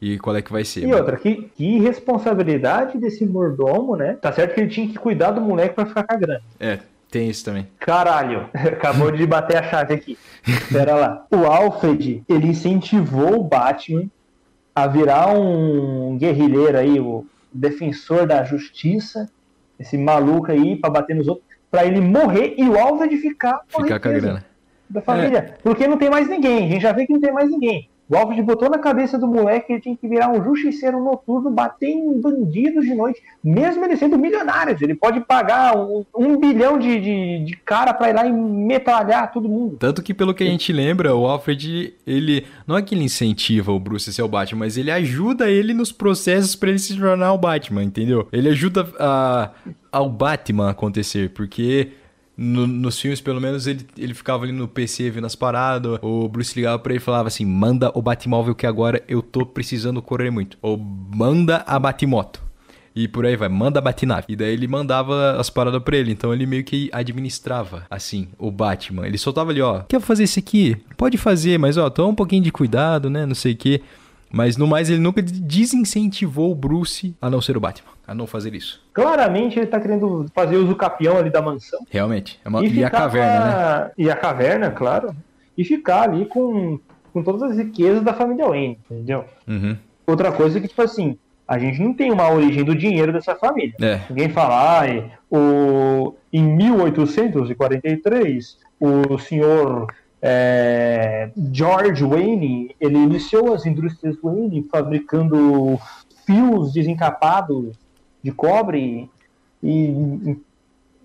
E qual é que vai ser. E outra, que, que responsabilidade desse mordomo, né? Tá certo que ele tinha que cuidar do moleque pra ficar com a grana. É, tem isso também. Caralho, [laughs] acabou de bater a chave aqui. Pera lá. O Alfred, ele incentivou o Batman a virar um guerrilheiro aí, o defensor da justiça, esse maluco aí pra bater nos outros. pra ele morrer e o Alfred ficar com a Ficar com a grana. da família. Porque não tem mais ninguém. A gente já vê que não tem mais ninguém. O Alfred botou na cabeça do moleque que ele tinha que virar um justiceiro noturno, bater em bandidos de noite, mesmo ele sendo milionário. Ele pode pagar um, um bilhão de, de, de cara pra ir lá e metralhar todo mundo. Tanto que, pelo que a gente lembra, o Alfred, ele. Não é que ele incentiva o Bruce a ser o Batman, mas ele ajuda ele nos processos pra ele se tornar o Batman, entendeu? Ele ajuda a, ao Batman acontecer, porque. No- nos filmes, pelo menos, ele, ele ficava ali no PC vendo as paradas. O Bruce ligava pra ele e falava assim: manda o Batmóvel que agora eu tô precisando correr muito. Ou manda a Batmoto. E por aí vai, manda a Batinave. E daí ele mandava as paradas pra ele. Então ele meio que administrava, assim, o Batman. Ele soltava ali, ó, quer fazer isso aqui? Pode fazer, mas ó, toma um pouquinho de cuidado, né? Não sei o quê. Mas no mais, ele nunca desincentivou o Bruce a não ser o Batman, a não fazer isso. Claramente ele tá querendo fazer uso capião ali da mansão. Realmente. É uma... E, E, a caverna, né? E a caverna, claro. E ficar ali com, com todas as riquezas da família Wayne, entendeu? Uhum. Outra coisa que, tipo assim, a gente não tem uma origem do dinheiro dessa família. É. Ninguém fala, ai, o, em 1843, o senhor é, George Wayne, ele iniciou as indústrias Wayne fabricando fios desencapados de cobre e,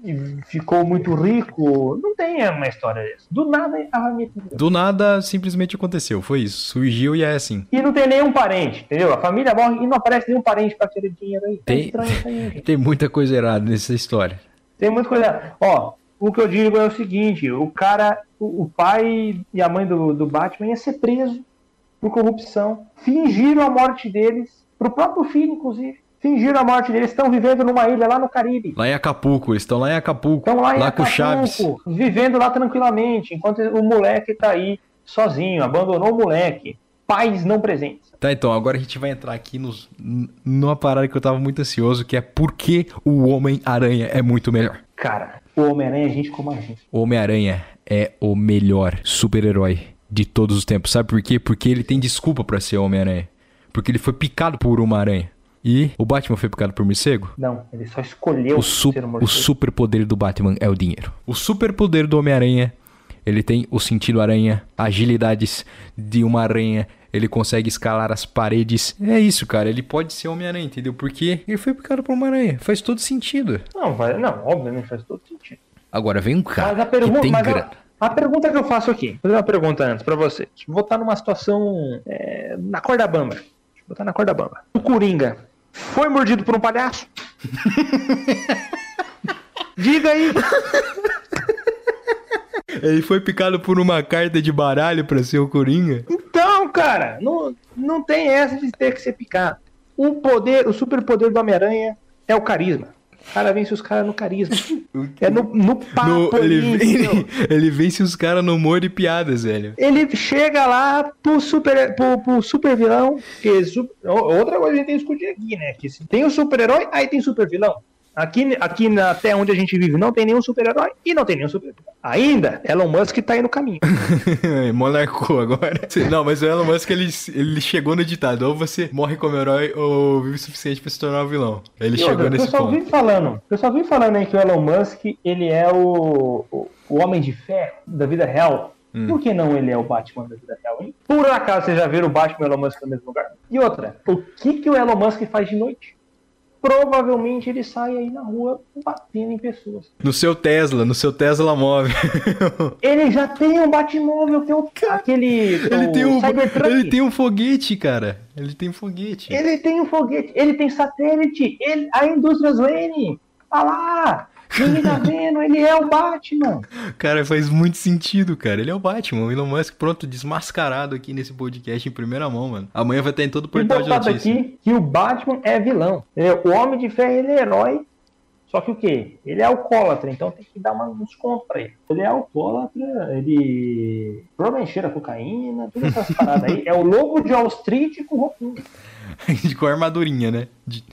e ficou muito rico. Não tem uma história dessa. Do nada a família Do nada, simplesmente aconteceu. Foi isso. Surgiu e é assim. E não tem nenhum parente, entendeu? A família morre e não aparece nenhum parente pra querer dinheiro aí. É Tem- estranho isso aí, gente. Tem muita coisa errada nessa história. Tem muita coisa. Ó, o que eu digo é o seguinte: o cara, o, pai e a mãe do, do Batman ia ser preso por corrupção. Fingiram a morte deles, pro próprio filho, inclusive. Fingiram a morte deles, estão vivendo numa ilha lá no Caribe. Lá em Acapulco, eles estão lá em Acapulco. Estão lá em com o Chaves. Acapulco, vivendo lá tranquilamente, enquanto o moleque tá aí sozinho, abandonou o moleque. Pais não presentes. Tá, então, agora a gente vai entrar aqui nos, numa parada que eu tava muito ansioso, que é por que o Homem-Aranha é muito melhor. Cara, o Homem-Aranha é gente como a gente. O Homem-Aranha é o melhor super-herói de todos os tempos. Sabe por quê? Porque ele tem desculpa pra ser Homem-Aranha. Porque ele foi picado por uma aranha. E o Batman foi picado por morcego? Não, ele só escolheu O, su ser um o morcego. superpoder do Batman é o dinheiro. O superpoder do Homem-Aranha, ele tem o sentido aranha, agilidades de uma aranha, ele consegue escalar as paredes. É isso, cara, ele pode ser Homem-Aranha, entendeu? Porque ele foi picado por uma aranha. Faz todo sentido. Não, vai, não, obviamente faz todo sentido. Agora vem um cara Mas a, que pergunta, tem mas grana. a, a pergunta que eu faço aqui, vou fazer uma pergunta antes pra você. Deixa eu botar numa situação é, na corda bamba. Deixa eu botar na corda bamba. O Coringa foi mordido por um palhaço? [laughs] Diga aí. Ele foi picado por uma carta de baralho pra ser o Coringa? Cara, não, não tem essa de ter que ser picado. O poder, o superpoder do Homem-Aranha é o carisma. O cara vence os caras no carisma. É no, no papo. No- ele, ali, ele, ele vence os caras no humor e piadas, velho. Ele chega lá pro super, pro, pro super vilão. Que o- outra coisa que a gente tem que discutir aqui, né? Que tem o super-herói, aí tem super vilão. Aqui, aqui na, até onde a gente vive não tem nenhum super-herói e não tem nenhum super vilão. Ainda, Elon Musk tá aí no caminho. [laughs] Monarcou agora. [laughs] Não, mas o Elon Musk ele, ele chegou no ditado: ou você morre como herói ou vive o suficiente pra se tornar um vilão. Ele E chegou outra, nesse pessoal ponto. vive falando, o pessoal vive falando aí que o Elon Musk ele é o, o, o homem de fé da vida real. Hum. Por que não ele é o Batman da vida real, hein? Por acaso vocês já viram o Batman e o Elon Musk no mesmo lugar? E outra, o que, que o Elon Musk faz de noite? Provavelmente ele sai aí na rua batendo em pessoas. No seu Tesla, no seu Tesla móvel. [laughs] Ele já tem um Batmóvel, tem um, aquele. ele, o tem um, Cybertruck. ele tem um foguete, cara. Ele tem um foguete. Ele tem um foguete, ele tem satélite, ele, a Indústrias Wayne. Olha lá! Ninguém tá vendo, ele é o Batman. Cara, faz muito sentido, cara. Ele é o Batman, o Elon Musk, pronto, desmascarado aqui nesse podcast em primeira mão, mano. Amanhã vai estar em todo o E portal de botado notícias. aqui que o Batman é vilão. entendeu? O Homem de Ferro ele é herói, só que o quê? Ele é alcoólatra, então tem que dar uma, um desconto pra ele. Ele é alcoólatra, ele provavelmente cheira cocaína, todas essas [laughs] paradas aí. É o lobo de Wall Street com roupinha. [laughs] Com a armadurinha, né? De,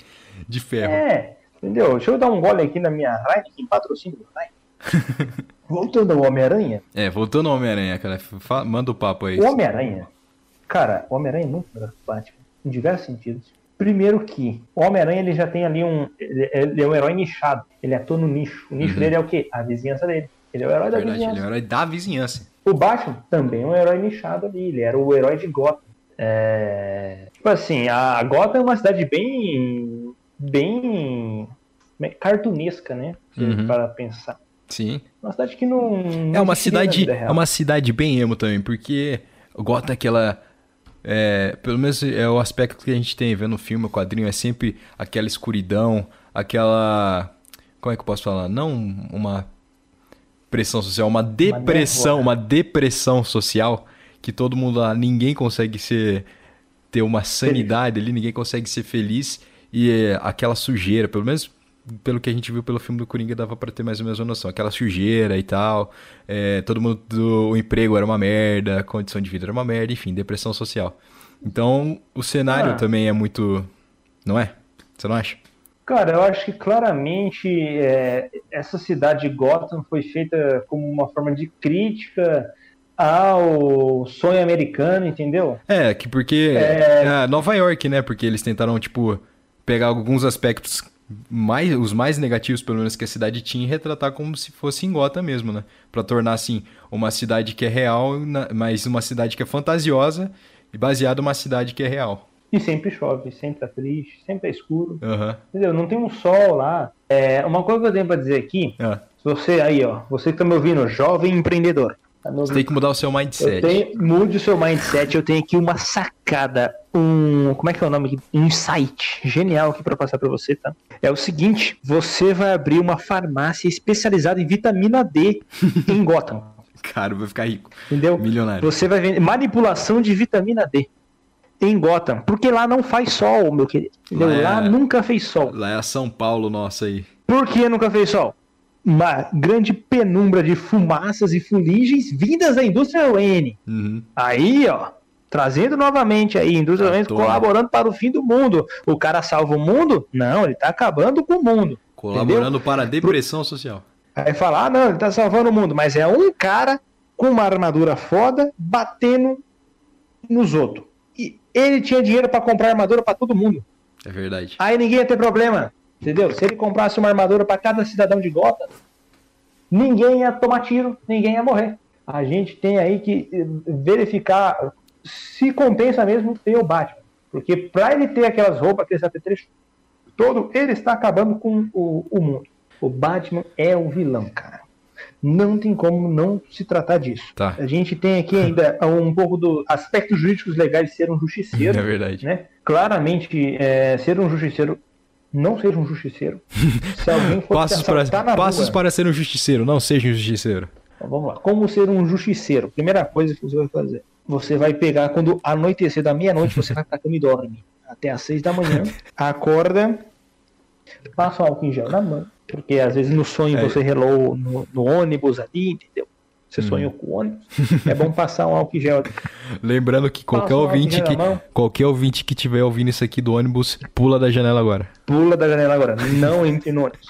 de ferro. É, entendeu? Deixa eu dar um gole aqui na minha Heineken, patrocínio Heineken. [laughs] Voltando ao Homem-Aranha, É, voltando ao Homem-Aranha, cara. fa- Manda o papo aí. o Homem-Aranha, cara, o Homem-Aranha é muito melhor que o Batman, em diversos sentidos. Primeiro que o Homem-Aranha ele já tem ali um. Ele, é um herói nichado. Ele atua no nicho. O nicho Uhum. dele é o quê? A vizinhança dele. Ele é o herói da Verdade, ele é vizinhança. o herói da vizinhança. O Batman também é um herói nichado ali. Ele era o herói de Gotham. É... Tipo assim, a Gotham é uma cidade bem. Bem. cartunesca, né? Uhum. Para pensar. Sim. Uma cidade que não. não É uma cidade, é uma cidade bem emo também, porque Gotham é aquela é, pelo menos é o aspecto que a gente tem vendo o filme, o quadrinho é sempre aquela escuridão, aquela como é que eu posso falar? Não uma pressão social, uma depressão, névoa. uma depressão social que todo mundo lá, ninguém consegue ser ter uma sanidade ali, ninguém consegue ser feliz e é, aquela sujeira, pelo menos pelo que a gente viu pelo filme do Coringa dava pra ter mais ou menos uma noção, aquela sujeira e tal, é, todo mundo do o emprego era uma merda, a condição de vida era uma merda, enfim, depressão social. Então o cenário Ah. também é muito, não é? Você não acha? Cara, eu acho que claramente é, essa cidade de Gotham foi feita como uma forma de crítica ao sonho americano, entendeu? É, que porque É. é, Nova York, né? Porque eles tentaram tipo pegar alguns aspectos mais os mais negativos, pelo menos que a cidade tinha, e retratar como se fosse em Gotham mesmo, né? Pra tornar assim uma cidade que é real, mas uma cidade que é fantasiosa e baseada numa cidade que é real. E sempre chove, sempre tá triste, sempre é escuro, Aham. entendeu? Não tem um sol lá. É, uma coisa que eu tenho pra dizer aqui, Ah, se você aí, ó, você que tá me ouvindo, jovem empreendedor, Você ouvindo? tem que mudar o seu Eu mindset. tenho, mude o seu mindset, eu tenho aqui uma sacada, um, como é que é o nome? Um insight genial aqui pra passar pra você, tá? É o seguinte, você vai abrir uma farmácia especializada em vitamina D [laughs] em Gotham, Cara, vai ficar rico. entendeu? Milionário. Você vai vender manipulação de vitamina D em Gotham, porque lá não faz sol, meu querido. Lá é- Lá nunca fez sol. Lá é São Paulo nossa aí. Por que nunca fez sol? Uma grande penumbra de fumaças e fuligens vindas da indústria Wayne. Uhum. Aí, ó, trazendo novamente aí, indústria Wayne toa. colaborando para o fim do mundo. O cara salva o mundo? Não, ele tá acabando com o mundo. Colaborando para a depressão social. Aí fala, ah, não, ele tá salvando o mundo, mas é um cara com uma armadura foda batendo nos outros. E ele tinha dinheiro para comprar armadura para todo mundo. É verdade. Aí ninguém ia ter problema, entendeu? Se ele comprasse uma armadura para cada cidadão de Gotham, ninguém ia tomar tiro, ninguém ia morrer. A gente tem aí que eh, verificar se compensa mesmo ter o Batman. Porque para ele ter aquelas roupas, aqueles apetrechos todo, ele está acabando com o, o mundo. O Batman é o vilão, cara. Não tem como não se tratar disso. Tá. A gente tem aqui ainda um pouco do aspectos jurídicos legais de ser um justiceiro É verdade. né? Claramente, é, ser um justiceiro, não seja um justiceiro. Se alguém [laughs] for Passos, para, na passos rua, para ser um justiceiro, não seja um justiceiro. Então, vamos lá. Como ser um justiceiro? Primeira coisa que você vai fazer. Você vai pegar quando anoitecer da meia-noite, você vai pra cama e dorme. Até às seis da manhã. [laughs] Acorda, passa um álcool em gel na mão. Porque às vezes no sonho É. você relou no, no ônibus ali, entendeu? Você sonhou com o ônibus. É bom passar um álcool gel. Lembrando que qualquer um ouvinte que qualquer ouvinte que estiver ouvindo isso aqui do ônibus, pula da janela agora. Pula da janela agora. Não entre no ônibus.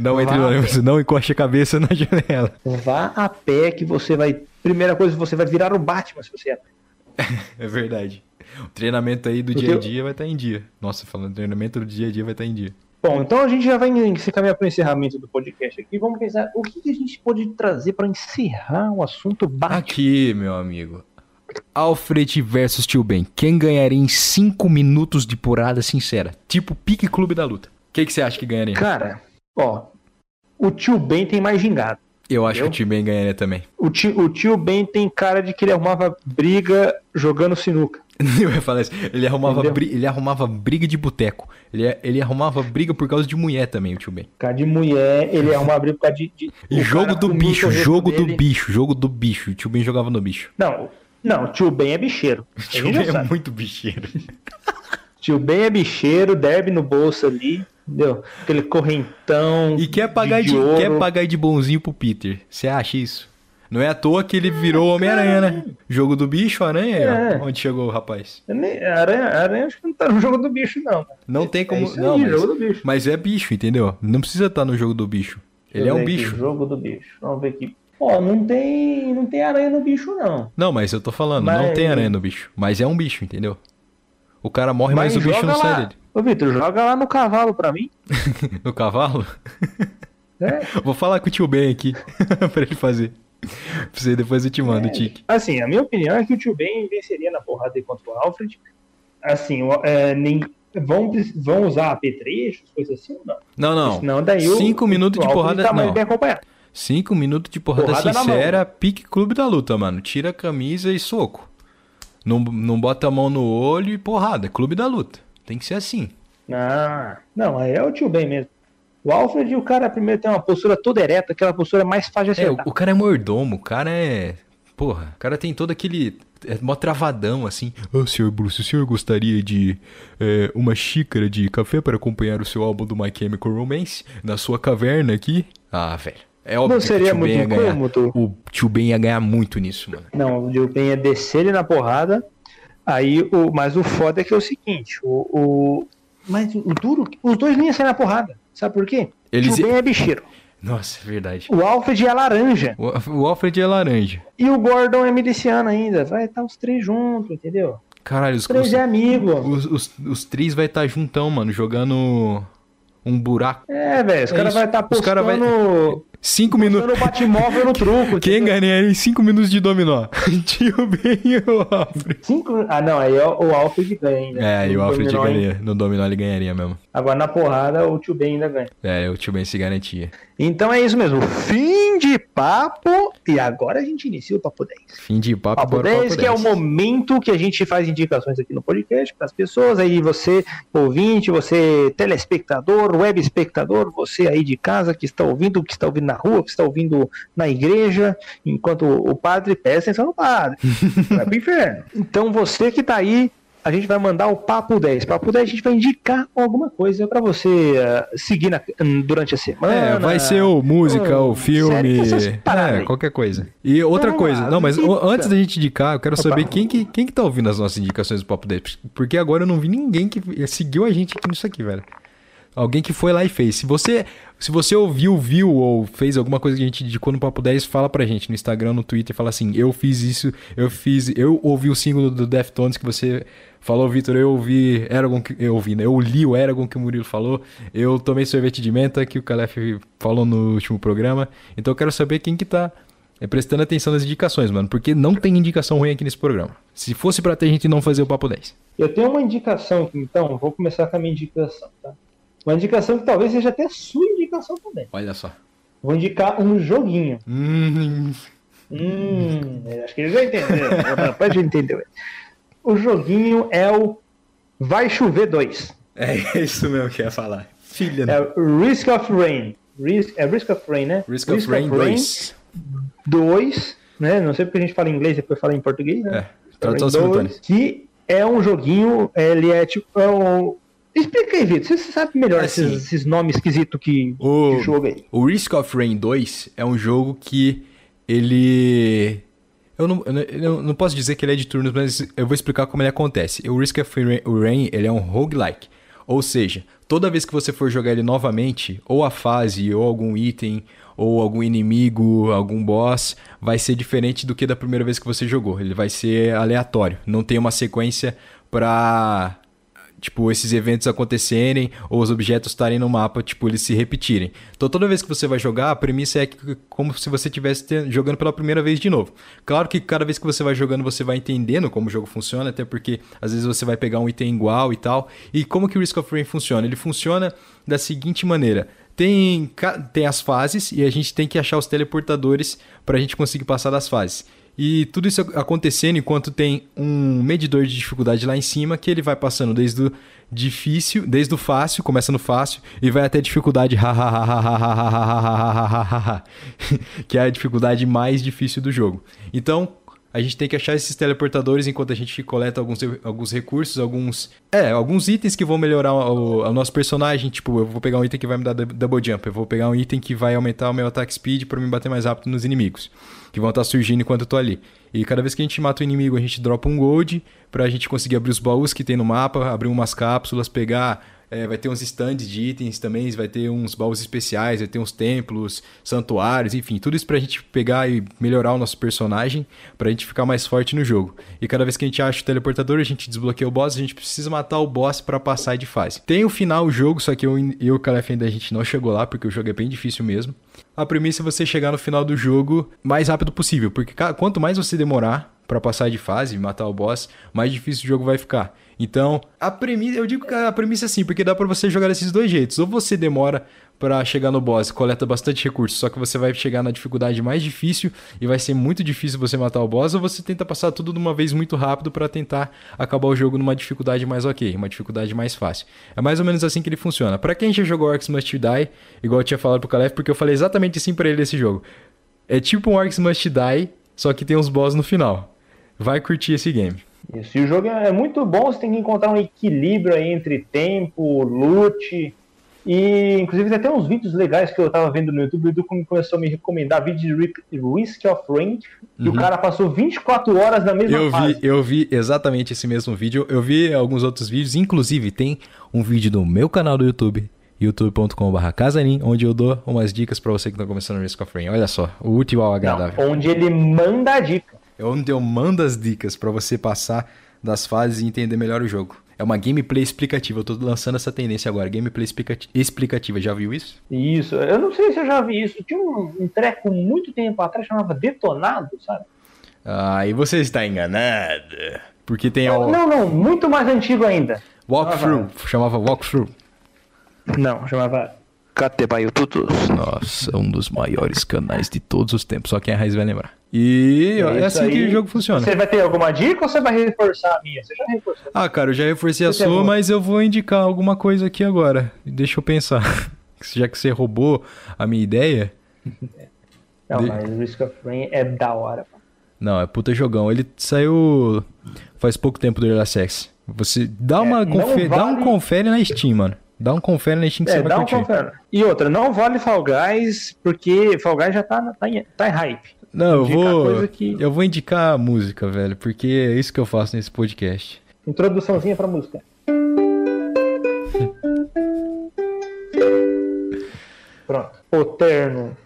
Não entre no Vá. ônibus, não encoste a cabeça na [laughs] janela. Vá a pé que você vai. Primeira coisa, você vai virar o Batman se você é. [laughs] É verdade. O treinamento aí do Porque dia a dia vai estar em dia. Nossa, falando treinamento do dia a dia vai estar em dia. Bom, então a gente já vai se caminhar para o encerramento do podcast aqui. Vamos pensar o que que a gente pode trazer para encerrar o assunto Batman. Aqui, meu amigo. Alfred versus Tio Ben. Quem ganharia em 5 minutos de porrada sincera? Tipo pique clube da luta. O que, que você acha que ganharia? Cara, ó, o tio Ben tem mais gingado. Eu acho que o? Tio Ben ganharia também. O tio, o tio Ben tem cara de que ele arrumava briga jogando sinuca. [laughs] Eu ia falar isso. Ele arrumava, Entendeu? bri- ele arrumava briga de boteco. Ele, ele arrumava briga por causa de mulher também, o Tio Ben. Cara de mulher, ele arrumava briga por causa de. de E o jogo do bicho, jogo resto do dele- bicho, jogo do bicho. O Tio Ben jogava no bicho. Não, não, o tio Ben é bicheiro. [laughs] O Tio Ben é sabe. muito bicheiro. [laughs] Tio Ben é bicheiro, derby no bolso ali, entendeu? Aquele correntão. E quer pagar de, de quer pagar de bonzinho pro Peter. Você acha isso? Não é à toa que ele virou Homem-Aranha, né? Jogo do bicho, aranha, É. ó. Onde chegou o rapaz? Nem- aranha, aranha acho que não tá no jogo do bicho, não. Não tem como. É isso aí, não, mas, jogo do bicho. mas é bicho, entendeu? Não precisa estar no jogo do bicho. Ele é um bicho. jogo do bicho. Vamos ver aqui. Ó, não tem, não tem aranha no bicho, não. Não, mas eu tô falando, não Mas- tem aranha no bicho. Mas é um bicho, entendeu? O cara morre, mas, Mas o bicho não sai dele. Ô, Vitor, joga lá no cavalo pra mim. [laughs] no cavalo? É. [laughs] Vou falar com o tio Ben aqui [laughs] pra ele fazer. Pra você depois eu te mando, É, Tique. Assim, a minha opinião é que o tio Ben venceria na porrada contra o Alfred. Assim, é, nem, vão, vão usar apetrechos, coisas assim ou não? Não, não. Senão daí o- Cinco minutos o de porrada. Tá não. bem acompanhado. Cinco minutos de porrada, Porrada sincera, pique clube da luta, mano. Tira a camisa e soco. Não, não bota a mão no olho e porrada. É clube da luta. Tem que ser assim. Ah, não, aí é o tio Ben mesmo. O Alfred, o cara primeiro tem uma postura toda ereta, aquela postura mais fácil de É, o, acertar. o cara é mordomo, o cara é. Porra, o cara tem todo aquele. É mó travadão, assim. Ô, senhor Bruce, o senhor gostaria de é, uma xícara de café para acompanhar o seu álbum do My Chemical Romance na sua caverna aqui? Ah, velho. É óbvio Não que seria o tio Ben muito ia ganhar. incômodo? O tio Ben ia ganhar muito nisso, mano. Não, o tio Ben ia descer ele na porrada. Aí, o, mas o foda é que é o seguinte, o, o- mas o duro, os dois nem iam sair na porrada. Sabe por quê? Eles- O tio Ben é bicheiro. Nossa, é verdade. O Alfred é laranja. O, o Alfred é laranja. E o Gordon é miliciano ainda. Vai estar os três juntos, entendeu? Caralho, os, três os, é amigo. os, os, os três vai estar juntão, mano, jogando um buraco. É, velho. Os É caras vai estar Os cara vai- postando, Cinco minutos. no truco. Quem ganharia em 5 minutos de dominó? [laughs] Tio Ben e o Alfred. Cinco... Ah, não. Aí é o Alfred ganha ainda. É, e o Alfred ganharia. No dominó ele ganharia mesmo. Agora na porrada o tio Ben ainda ganha. É, o tio Ben se garantia. Então é isso mesmo. Fim de papo. E agora a gente inicia o Papo 10. Fim de papo, Papo bora 10, papo que é o 10. momento que a gente faz indicações aqui no podcast para as pessoas. Aí você, ouvinte, você, telespectador, web espectador, você aí de casa que está ouvindo, que está ouvindo na rua, que está ouvindo na igreja, enquanto o padre presta atenção no padre. [laughs] vai pro inferno. Então você que está aí. A gente vai mandar o Papo 10. Papo 10 a gente vai indicar alguma coisa para você ah, seguir na- durante a semana. É, vai ser o música, Hum, o filme, é, qualquer coisa. E outra Então, coisa, vamos lá, não, mas indica. antes da gente indicar, eu quero Opa. saber quem que, quem que tá ouvindo as nossas indicações do Papo 10, porque agora eu não vi ninguém que seguiu a gente aqui nisso aqui, velho. Alguém que foi lá e fez. Se você, se você ouviu, viu ou fez alguma coisa que a gente indicou no Papo 10, fala pra gente no Instagram, no Twitter, fala assim: "Eu fiz isso, eu fiz, eu ouvi o single do Deftones que você falou, Vitor, eu ouvi Eragon que eu ouvi, né? Eu li o Eragon que o Murilo falou, eu tomei sorvete de menta que o Calef falou no último programa. Então eu quero saber quem que tá é, prestando atenção nas indicações, mano, porque não tem indicação ruim aqui nesse programa. Se fosse pra ter, a gente não fazia o Papo 10. Eu tenho uma indicação aqui, então, vou começar com a minha indicação, tá? Uma indicação que talvez seja até sua indicação também. Olha só. Vou indicar um joguinho. Hum, Hum, acho que ele já entendeu. [laughs] Rapaz já entendeu. O joguinho é o Vai Chover 2. é isso mesmo que eu ia falar. Filha É o Risk of Rain. Risk, é Risk of Rain, né? Risk of Rain 2. 2, né? Não sei porque a gente fala em inglês e depois fala em português, né? É, tradução Rain 2, simultânea. Que é um joguinho, ele é tipo. É um... Explica aí, Vitor. Você sabe melhor Assim, esses, esses nomes esquisitos que o- de jogo aí. O Risk of Rain 2 é um jogo que ele. Eu não, eu não- posso dizer que ele é de turnos, mas eu vou explicar como ele acontece. O Risk of Rain ele é um roguelike. Ou seja, toda vez que você for jogar ele novamente, ou a fase, ou algum item, ou algum inimigo, algum boss, vai ser diferente do que da primeira vez que você jogou. Ele vai ser aleatório. Não tem uma sequência pra tipo, esses eventos acontecerem ou os objetos estarem no mapa, tipo, eles se repetirem. Então, toda vez que você vai jogar, a premissa é que, como se você estivesse jogando pela primeira vez de novo. Claro que cada vez que você vai jogando, você vai entendendo como o jogo funciona, até porque às vezes você vai pegar um item igual e tal. E como que o Risk of Rain funciona? Ele funciona da seguinte maneira. Tem, tem as fases e a gente tem que achar os teleportadores para a gente conseguir passar das fases. E tudo isso acontecendo enquanto tem um medidor de dificuldade lá em cima que ele vai passando desde o difícil, desde o fácil, começa no fácil e vai até dificuldade que é a dificuldade mais difícil do jogo. Então, a gente tem que achar esses teleportadores enquanto a gente coleta alguns, alguns recursos, alguns. É, alguns itens que vão melhorar o, o nosso personagem. Tipo, eu vou pegar um item que vai me dar dou- double jump. Eu vou pegar um item que vai aumentar o meu attack speed para me bater mais rápido nos inimigos. Que vão estar surgindo enquanto eu tô ali. E cada vez que a gente mata o inimigo, a gente dropa um gold pra gente conseguir abrir os baús que tem no mapa, abrir umas cápsulas, pegar É, vai ter uns stands de itens também, vai ter uns baús especiais, vai ter uns templos, santuários, enfim, tudo isso pra gente pegar e melhorar o nosso personagem, pra gente ficar mais forte no jogo. E cada vez que a gente acha o teleportador, a gente desbloqueia o boss, a gente precisa matar o boss para passar de fase. Tem o final o jogo, só que eu e o Calef ainda a gente não chegou lá, porque o jogo é bem difícil mesmo. A premissa é você chegar no final do jogo mais rápido possível, porque quanto mais você demorar para passar de fase, matar o boss, mais difícil o jogo vai ficar. Então, a premissa, eu digo que a premissa é assim, porque dá para você jogar desses dois jeitos. Ou você demora para chegar no boss, coleta bastante recursos, só que você vai chegar na dificuldade mais difícil e vai ser muito difícil você matar o boss, ou você tenta passar tudo de uma vez muito rápido para tentar acabar o jogo numa dificuldade mais ok, uma dificuldade mais fácil. É mais ou menos assim que ele funciona. Para quem já jogou Orcs Must Die, igual eu tinha falado pro Calef, porque eu falei exatamente assim para ele esse jogo. É tipo um Orcs Must Die, só que tem uns boss no final. Vai curtir esse game. Isso, e o jogo é muito bom, você tem que encontrar um equilíbrio aí entre tempo, loot. E inclusive tem até uns vídeos legais que eu tava vendo no YouTube, o YouTube começou a me recomendar vídeos de Risk of Rain, e uhum. o cara passou 24 horas na mesma eu fase. Vi, eu vi exatamente esse mesmo vídeo, eu vi alguns outros vídeos, inclusive tem um vídeo no meu canal do YouTube, youtube.com.br casanin, onde eu dou umas dicas para você que tá começando no Risk of Rain. Olha só, o útil ao agradável. Não, onde ele manda a dica. É onde eu mando as dicas para você passar das fases e entender melhor o jogo. É uma gameplay explicativa. Eu tô lançando essa tendência agora. Gameplay explicativa. Já viu isso? Isso. Eu não sei se eu já vi isso. Tinha um, um treco muito tempo atrás chamava Detonado, sabe? Ah, e você está enganado. Porque tem. Não, não, não, muito mais antigo ainda. Walkthrough. Chamava Walkthrough. Não, chamava Catebaio Tutus. Nossa, um dos maiores canais de todos os tempos. Só quem é raiz vai lembrar. E é, é assim aí. que o jogo funciona. Você vai ter alguma dica ou você vai reforçar a minha? Você já reforçou? Ah, cara, eu já reforcei você a sua, mas eu vou indicar alguma coisa aqui agora. Deixa eu pensar. [laughs] Já que você roubou a minha ideia. Não, de... mas Risk of Rain é da hora. Não, é puta jogão. Ele saiu faz pouco tempo do Early Access. Você dá, uma é, vale... dá um confere na Steam, mano. Dá um confere na Steam que é, você vai dá curtir. Um confere. E outra, não vale Fall Guys, porque Fall Guys já tá, tá, em, tá em hype. Não, eu vou, que... eu vou indicar a música, velho, porque é isso que eu faço nesse podcast. Introduçãozinha pra música. [laughs] Pronto. O Terno.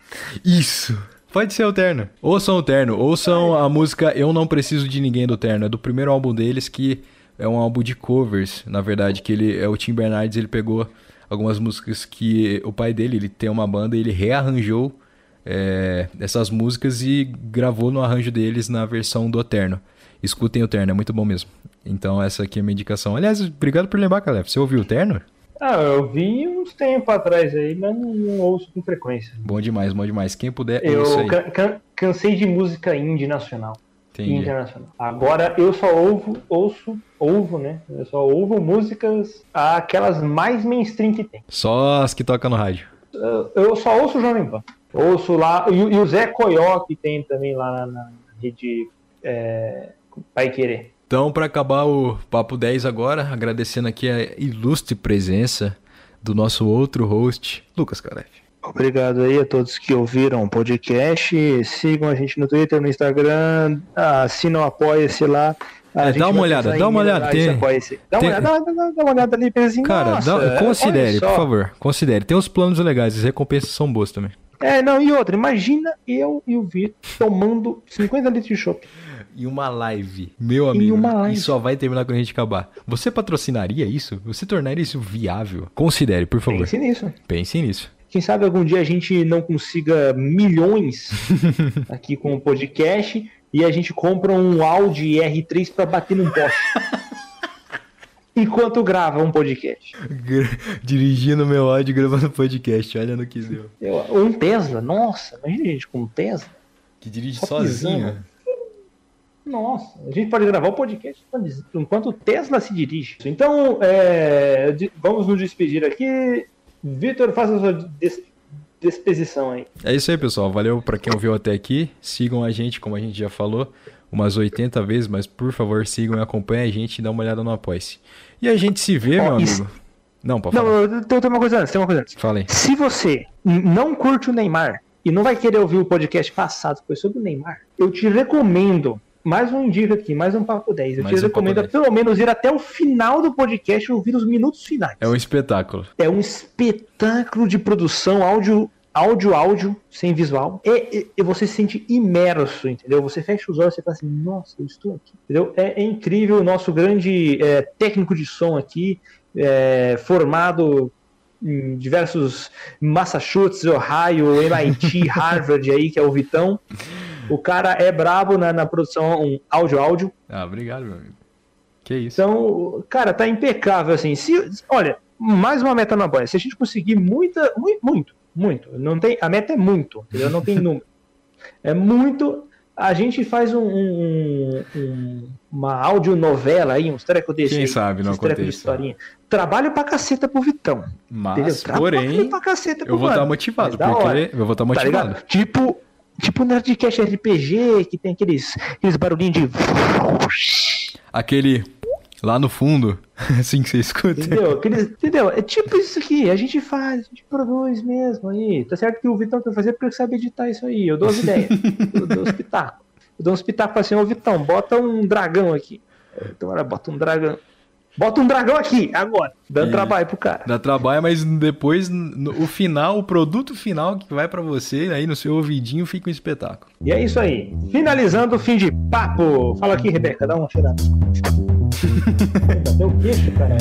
Isso. Pode ser o Terno. Ouçam o Terno. Ouçam a música Eu Não Preciso de Ninguém do Terno. É do primeiro álbum deles que é um álbum de covers, na verdade, que ele é o Tim Bernardes, ele pegou algumas músicas que o pai dele, ele tem uma banda, ele rearranjou é, essas músicas e gravou no arranjo deles na versão do Eterno. Escutem o Terno, é muito bom mesmo. Então essa aqui é a minha indicação. Aliás, obrigado por lembrar, Caleb. Você ouviu o Terno? Ah, eu vi uns tempos atrás aí, mas não, não, ouço com frequência. Bom demais, bom demais. Quem puder, eu can, can, cansei de música indie nacional. Entendi. internacional. Agora eu só ouvo, ouço, ouvo, né? Eu só ouvo músicas aquelas mais mainstream que tem. Só as que tocam no rádio. Eu, eu só ouço o Jovem Pan. Ouço lá, e, e, o Zé Coió que tem também lá na, na rede é, Pai Querer. Então, para acabar o Papo 10 agora, agradecendo aqui a ilustre presença do nosso outro host, Lucas Calef. Obrigado aí a todos que ouviram o podcast. Sigam a gente no Twitter, no Instagram, assinam, apoia-se lá. É, dá uma olhada, dá uma olhada. Tem, dá, tem... Uma olhada dá, dá, dá, uma olhada ali, pensa assim, Cara, dá, considere, por favor, considere. Tem uns planos legais, as recompensas são boas também. É, não, e outra, imagina eu e o Vitor tomando 50 litros de chopp. E uma live, meu amigo. E uma live. E só vai terminar quando a gente acabar. Você patrocinaria isso? Você tornaria isso viável? Considere, por favor. Pense nisso. Pense nisso. Quem sabe algum dia a gente não consiga milhões [laughs] aqui com o podcast e a gente compra um Audi R3 para bater num poste. [laughs] Enquanto grava um podcast. Dirigindo meu áudio gravando podcast, olha no que deu. Um Tesla, nossa, imagina a gente com um Tesla. Que dirige Só sozinho. Nossa, a gente pode gravar o podcast enquanto o Tesla se dirige. Então, é, vamos nos despedir aqui. Vitor, faça a sua disposição aí. É isso aí, pessoal. Valeu para quem ouviu até aqui. Sigam a gente, como a gente já falou, umas 80 vezes, mas por favor, sigam e acompanhem a gente e dá uma olhada no Apoia-se. E a gente se vê, oh, meu isso... amigo. Não, pode falar. Não, tem, tem uma coisa antes, tem uma coisa antes. Falei. Se você não curte o Neymar e não vai querer ouvir o podcast passado que foi sobre o Neymar, eu te recomendo mais um indica aqui, mais um Papo 10. Eu Mais te um recomendo Papo 10. pelo menos ir até o final do podcast e ouvir os minutos finais. É um espetáculo. É um espetáculo de produção, áudio, áudio, áudio, sem visual. E, e- e você se sente imerso, entendeu? Você fecha os olhos e fala assim, nossa, eu estou aqui. Entendeu? É, é incrível o nosso grande é, técnico de som aqui, é, formado em diversos Massachusetts, Ohio, MIT, [laughs] Harvard aí, que é o Vitão. O cara é brabo na, na produção áudio-áudio. Ah, obrigado, meu amigo. Que isso. Então, cara, tá impecável, assim. Se, olha, mais uma meta na boia. Se a gente conseguir muita, muito, muito, muito. Não tem, a meta é muito, entendeu? Não tem [laughs] número. É muito. A gente faz um, um- um- uma audionovela aí, uns trecos desse. Quem aí, sabe não historinha. Trabalho pra caceta pro Vitão. Mas, porém, pra caceta pro eu vou estar mano. motivado, da hora. porque eu vou estar Tá motivado. ligado? Tipo, tipo Nerdcast RPG, que tem aqueles, aqueles barulhinhos de. Aquele lá no fundo, [laughs] assim que você escuta. Entendeu? Aqueles, entendeu? É tipo isso aqui, a gente faz, a gente produz mesmo aí. Tá certo que o Vitão quer fazer porque ele sabe editar isso aí. Eu dou as ideias, eu dou os pitacos. Eu dou uns pitacos assim, ô Vitão, bota um dragão aqui. Então, olha, bota um dragão. Bota um dragão aqui, agora. Dando E- trabalho pro cara. Dá trabalho, mas depois, no, o final, o produto final que vai pra você, aí no seu ouvidinho, fica um espetáculo. E é isso aí. Finalizando o fim de papo. Fala aqui, Rebeca, dá uma cheirada. [laughs] O queixo, cara.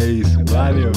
É isso, valeu.